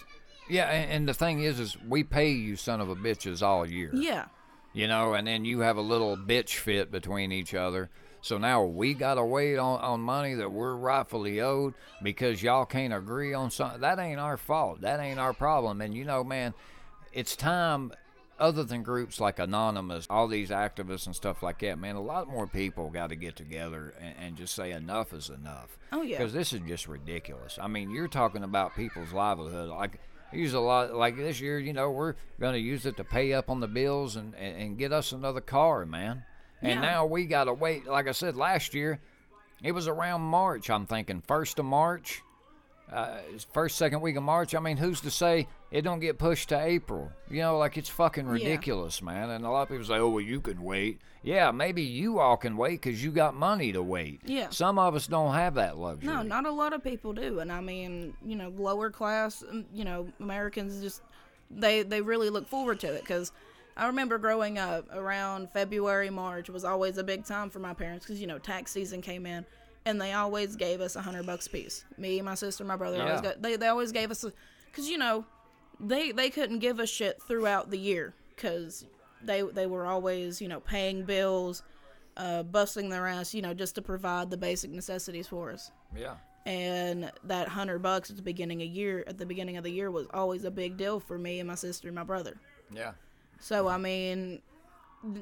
Speaker 1: Yeah, and, and the thing is, is we pay you son of a bitches all year.
Speaker 2: Yeah,
Speaker 1: You know, and then you have a little bitch fit between each other. So now we gotta wait on, on money that we're rightfully owed because y'all can't agree on something. That ain't our fault. That ain't our problem. And you know, man, it's time. Other than groups like Anonymous, all these activists and stuff like that, man, a lot more people got to get together and, and just say enough is enough.
Speaker 2: Oh, yeah.
Speaker 1: Because this is just ridiculous. I mean, you're talking about people's livelihood. Like, use a lot, like this year, you know, we're going to use it to pay up on the bills and, and, and get us another car, man. And
Speaker 2: Yeah.
Speaker 1: now we got to wait. Like I said last year, it was around March, I'm thinking, 1st of March, uh, first, second week of March. I mean, who's to say it don't get pushed to April? You know, like it's fucking ridiculous, man. And a lot of people say, oh, well, you can wait. Yeah, maybe you all can wait because you got money to wait.
Speaker 2: Yeah.
Speaker 1: Some of us don't have that luxury.
Speaker 2: no, not a lot of people do, and I mean you know lower class, um, you know Americans just they they really look forward to it because. I remember growing up around February, March was always a big time for my parents because you know tax season came in, and they always gave us a hundred bucks piece. Me, my sister, my brother always got they they always gave us because you know they they couldn't give us shit throughout the year because they they were always you know paying bills, uh, busting their ass, you know, just to provide the basic necessities for us.
Speaker 1: Yeah.
Speaker 2: And that hundred bucks at the beginning of year at the beginning of the year was always a big deal for me and my sister and my brother.
Speaker 1: Yeah.
Speaker 2: So I mean,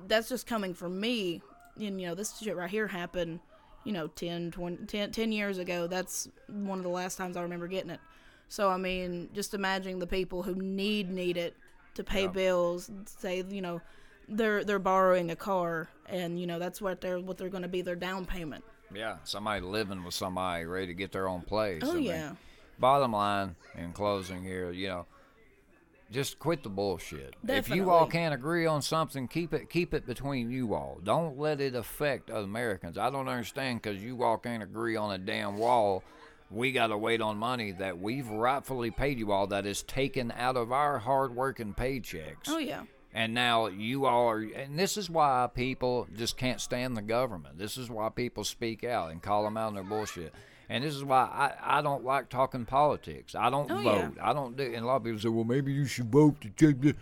Speaker 2: that's just coming from me. And you know, this shit right here happened, you know, 10, 20, 10, 10 years ago. That's one of the last times I remember getting it. So I mean, just imagine the people who need need it to pay
Speaker 1: Yeah.
Speaker 2: bills. Say you know, they're they're borrowing a car, and you know that's what they're what they're going to be their down payment.
Speaker 1: Yeah. Somebody living with somebody ready to get their own place.
Speaker 2: Oh
Speaker 1: I mean,
Speaker 2: yeah,
Speaker 1: bottom line in closing here, you know, just quit the bullshit. If you all can't agree on something, keep it keep it between you all. Don't let it affect other Americans. I don't understand because you all can't agree on a damn wall. We got to wait on money that we've rightfully paid you all that is taken out of our hard-working paychecks.
Speaker 2: oh yeah.
Speaker 1: And now you all are, and this is why people just can't stand the government. This is why people speak out and call them out on their bullshit. And this is why I, I don't like talking politics. I don't
Speaker 2: Oh, yeah.
Speaker 1: vote. I don't do. And a lot of people say, well, maybe you should vote to change the.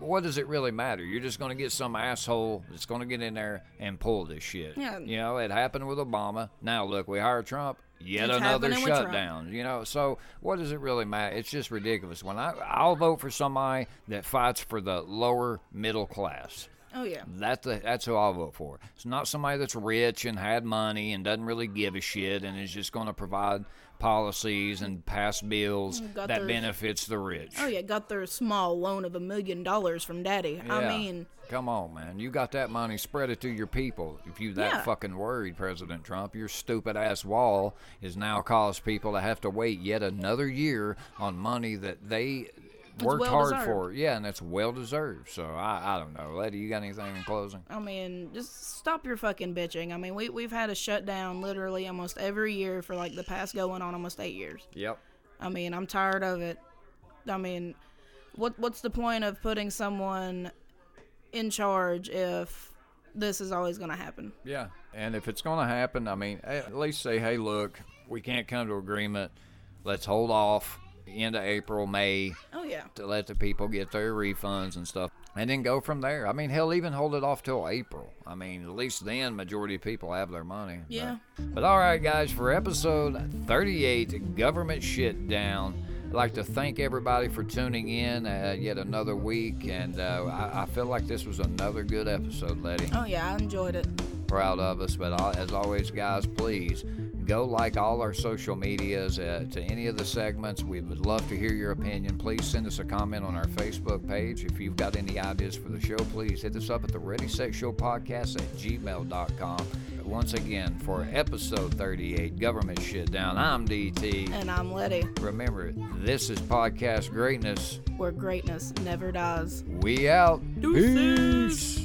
Speaker 1: What does it really matter? You're just going to get some asshole that's going to get in there and pull this shit.
Speaker 2: Yeah.
Speaker 1: You know, it happened with Obama. Now look, we hired Trump. Yet
Speaker 2: It's
Speaker 1: another
Speaker 2: happening with Trump.
Speaker 1: shutdown. You know, so what does it really matter? It's just ridiculous. When I I'll vote for somebody that fights for the lower middle class.
Speaker 2: Oh yeah.
Speaker 1: That's the, that's who I'll vote for. It's not somebody that's rich and had money and doesn't really give a shit and is just going to provide policies and pass bills mm,
Speaker 2: got
Speaker 1: that
Speaker 2: their-
Speaker 1: benefits the rich.
Speaker 2: Oh yeah. Got their small loan of a million dollars from Daddy. I mean,
Speaker 1: come on, man. You got that money, spread it to your people. If you that
Speaker 2: Yeah.
Speaker 1: fucking worried, President Trump, your stupid ass wall has now caused people to have to wait yet another year on money that they worked
Speaker 2: well
Speaker 1: hard
Speaker 2: deserved.
Speaker 1: for. Yeah, and that's well deserved. So I, I don't know, lady. You got anything in closing?
Speaker 2: I mean, just stop your fucking bitching. I mean, we we've had a shutdown literally almost every year for like the past going on almost eight years.
Speaker 1: Yep.
Speaker 2: I mean, I'm tired of it. I mean, what what's the point of putting someone in charge if this is always going to happen?
Speaker 1: Yeah, and if it's going to happen, I mean, at least say, hey, look, we can't come to agreement. Let's hold off end of April, May
Speaker 2: Oh yeah.
Speaker 1: to let the people get their refunds and stuff, and then go from there. I mean, he'll even hold it off till April. I mean, at least then, majority of people have their money.
Speaker 2: Yeah.
Speaker 1: But, all right, guys, for episode 38, government shit down. I'd like to thank everybody for tuning in uh, yet another week, and uh, I, I feel like this was another good episode, Letty
Speaker 2: Oh yeah, I enjoyed it.
Speaker 1: proud of us. But uh, as always, guys, please go like all our social medias uh, to any of the segments. We would love to hear your opinion. Please send us a comment on our Facebook page. If you've got any ideas for the show, please hit us up at the Ready Set Show Podcast at gmail.com. Once again, for episode 38, Government Shit Down, I'm DT.
Speaker 2: And I'm Letty,
Speaker 1: Remember, this is podcast greatness.
Speaker 2: where greatness never dies.
Speaker 1: We out.
Speaker 2: Deuces.
Speaker 1: Peace.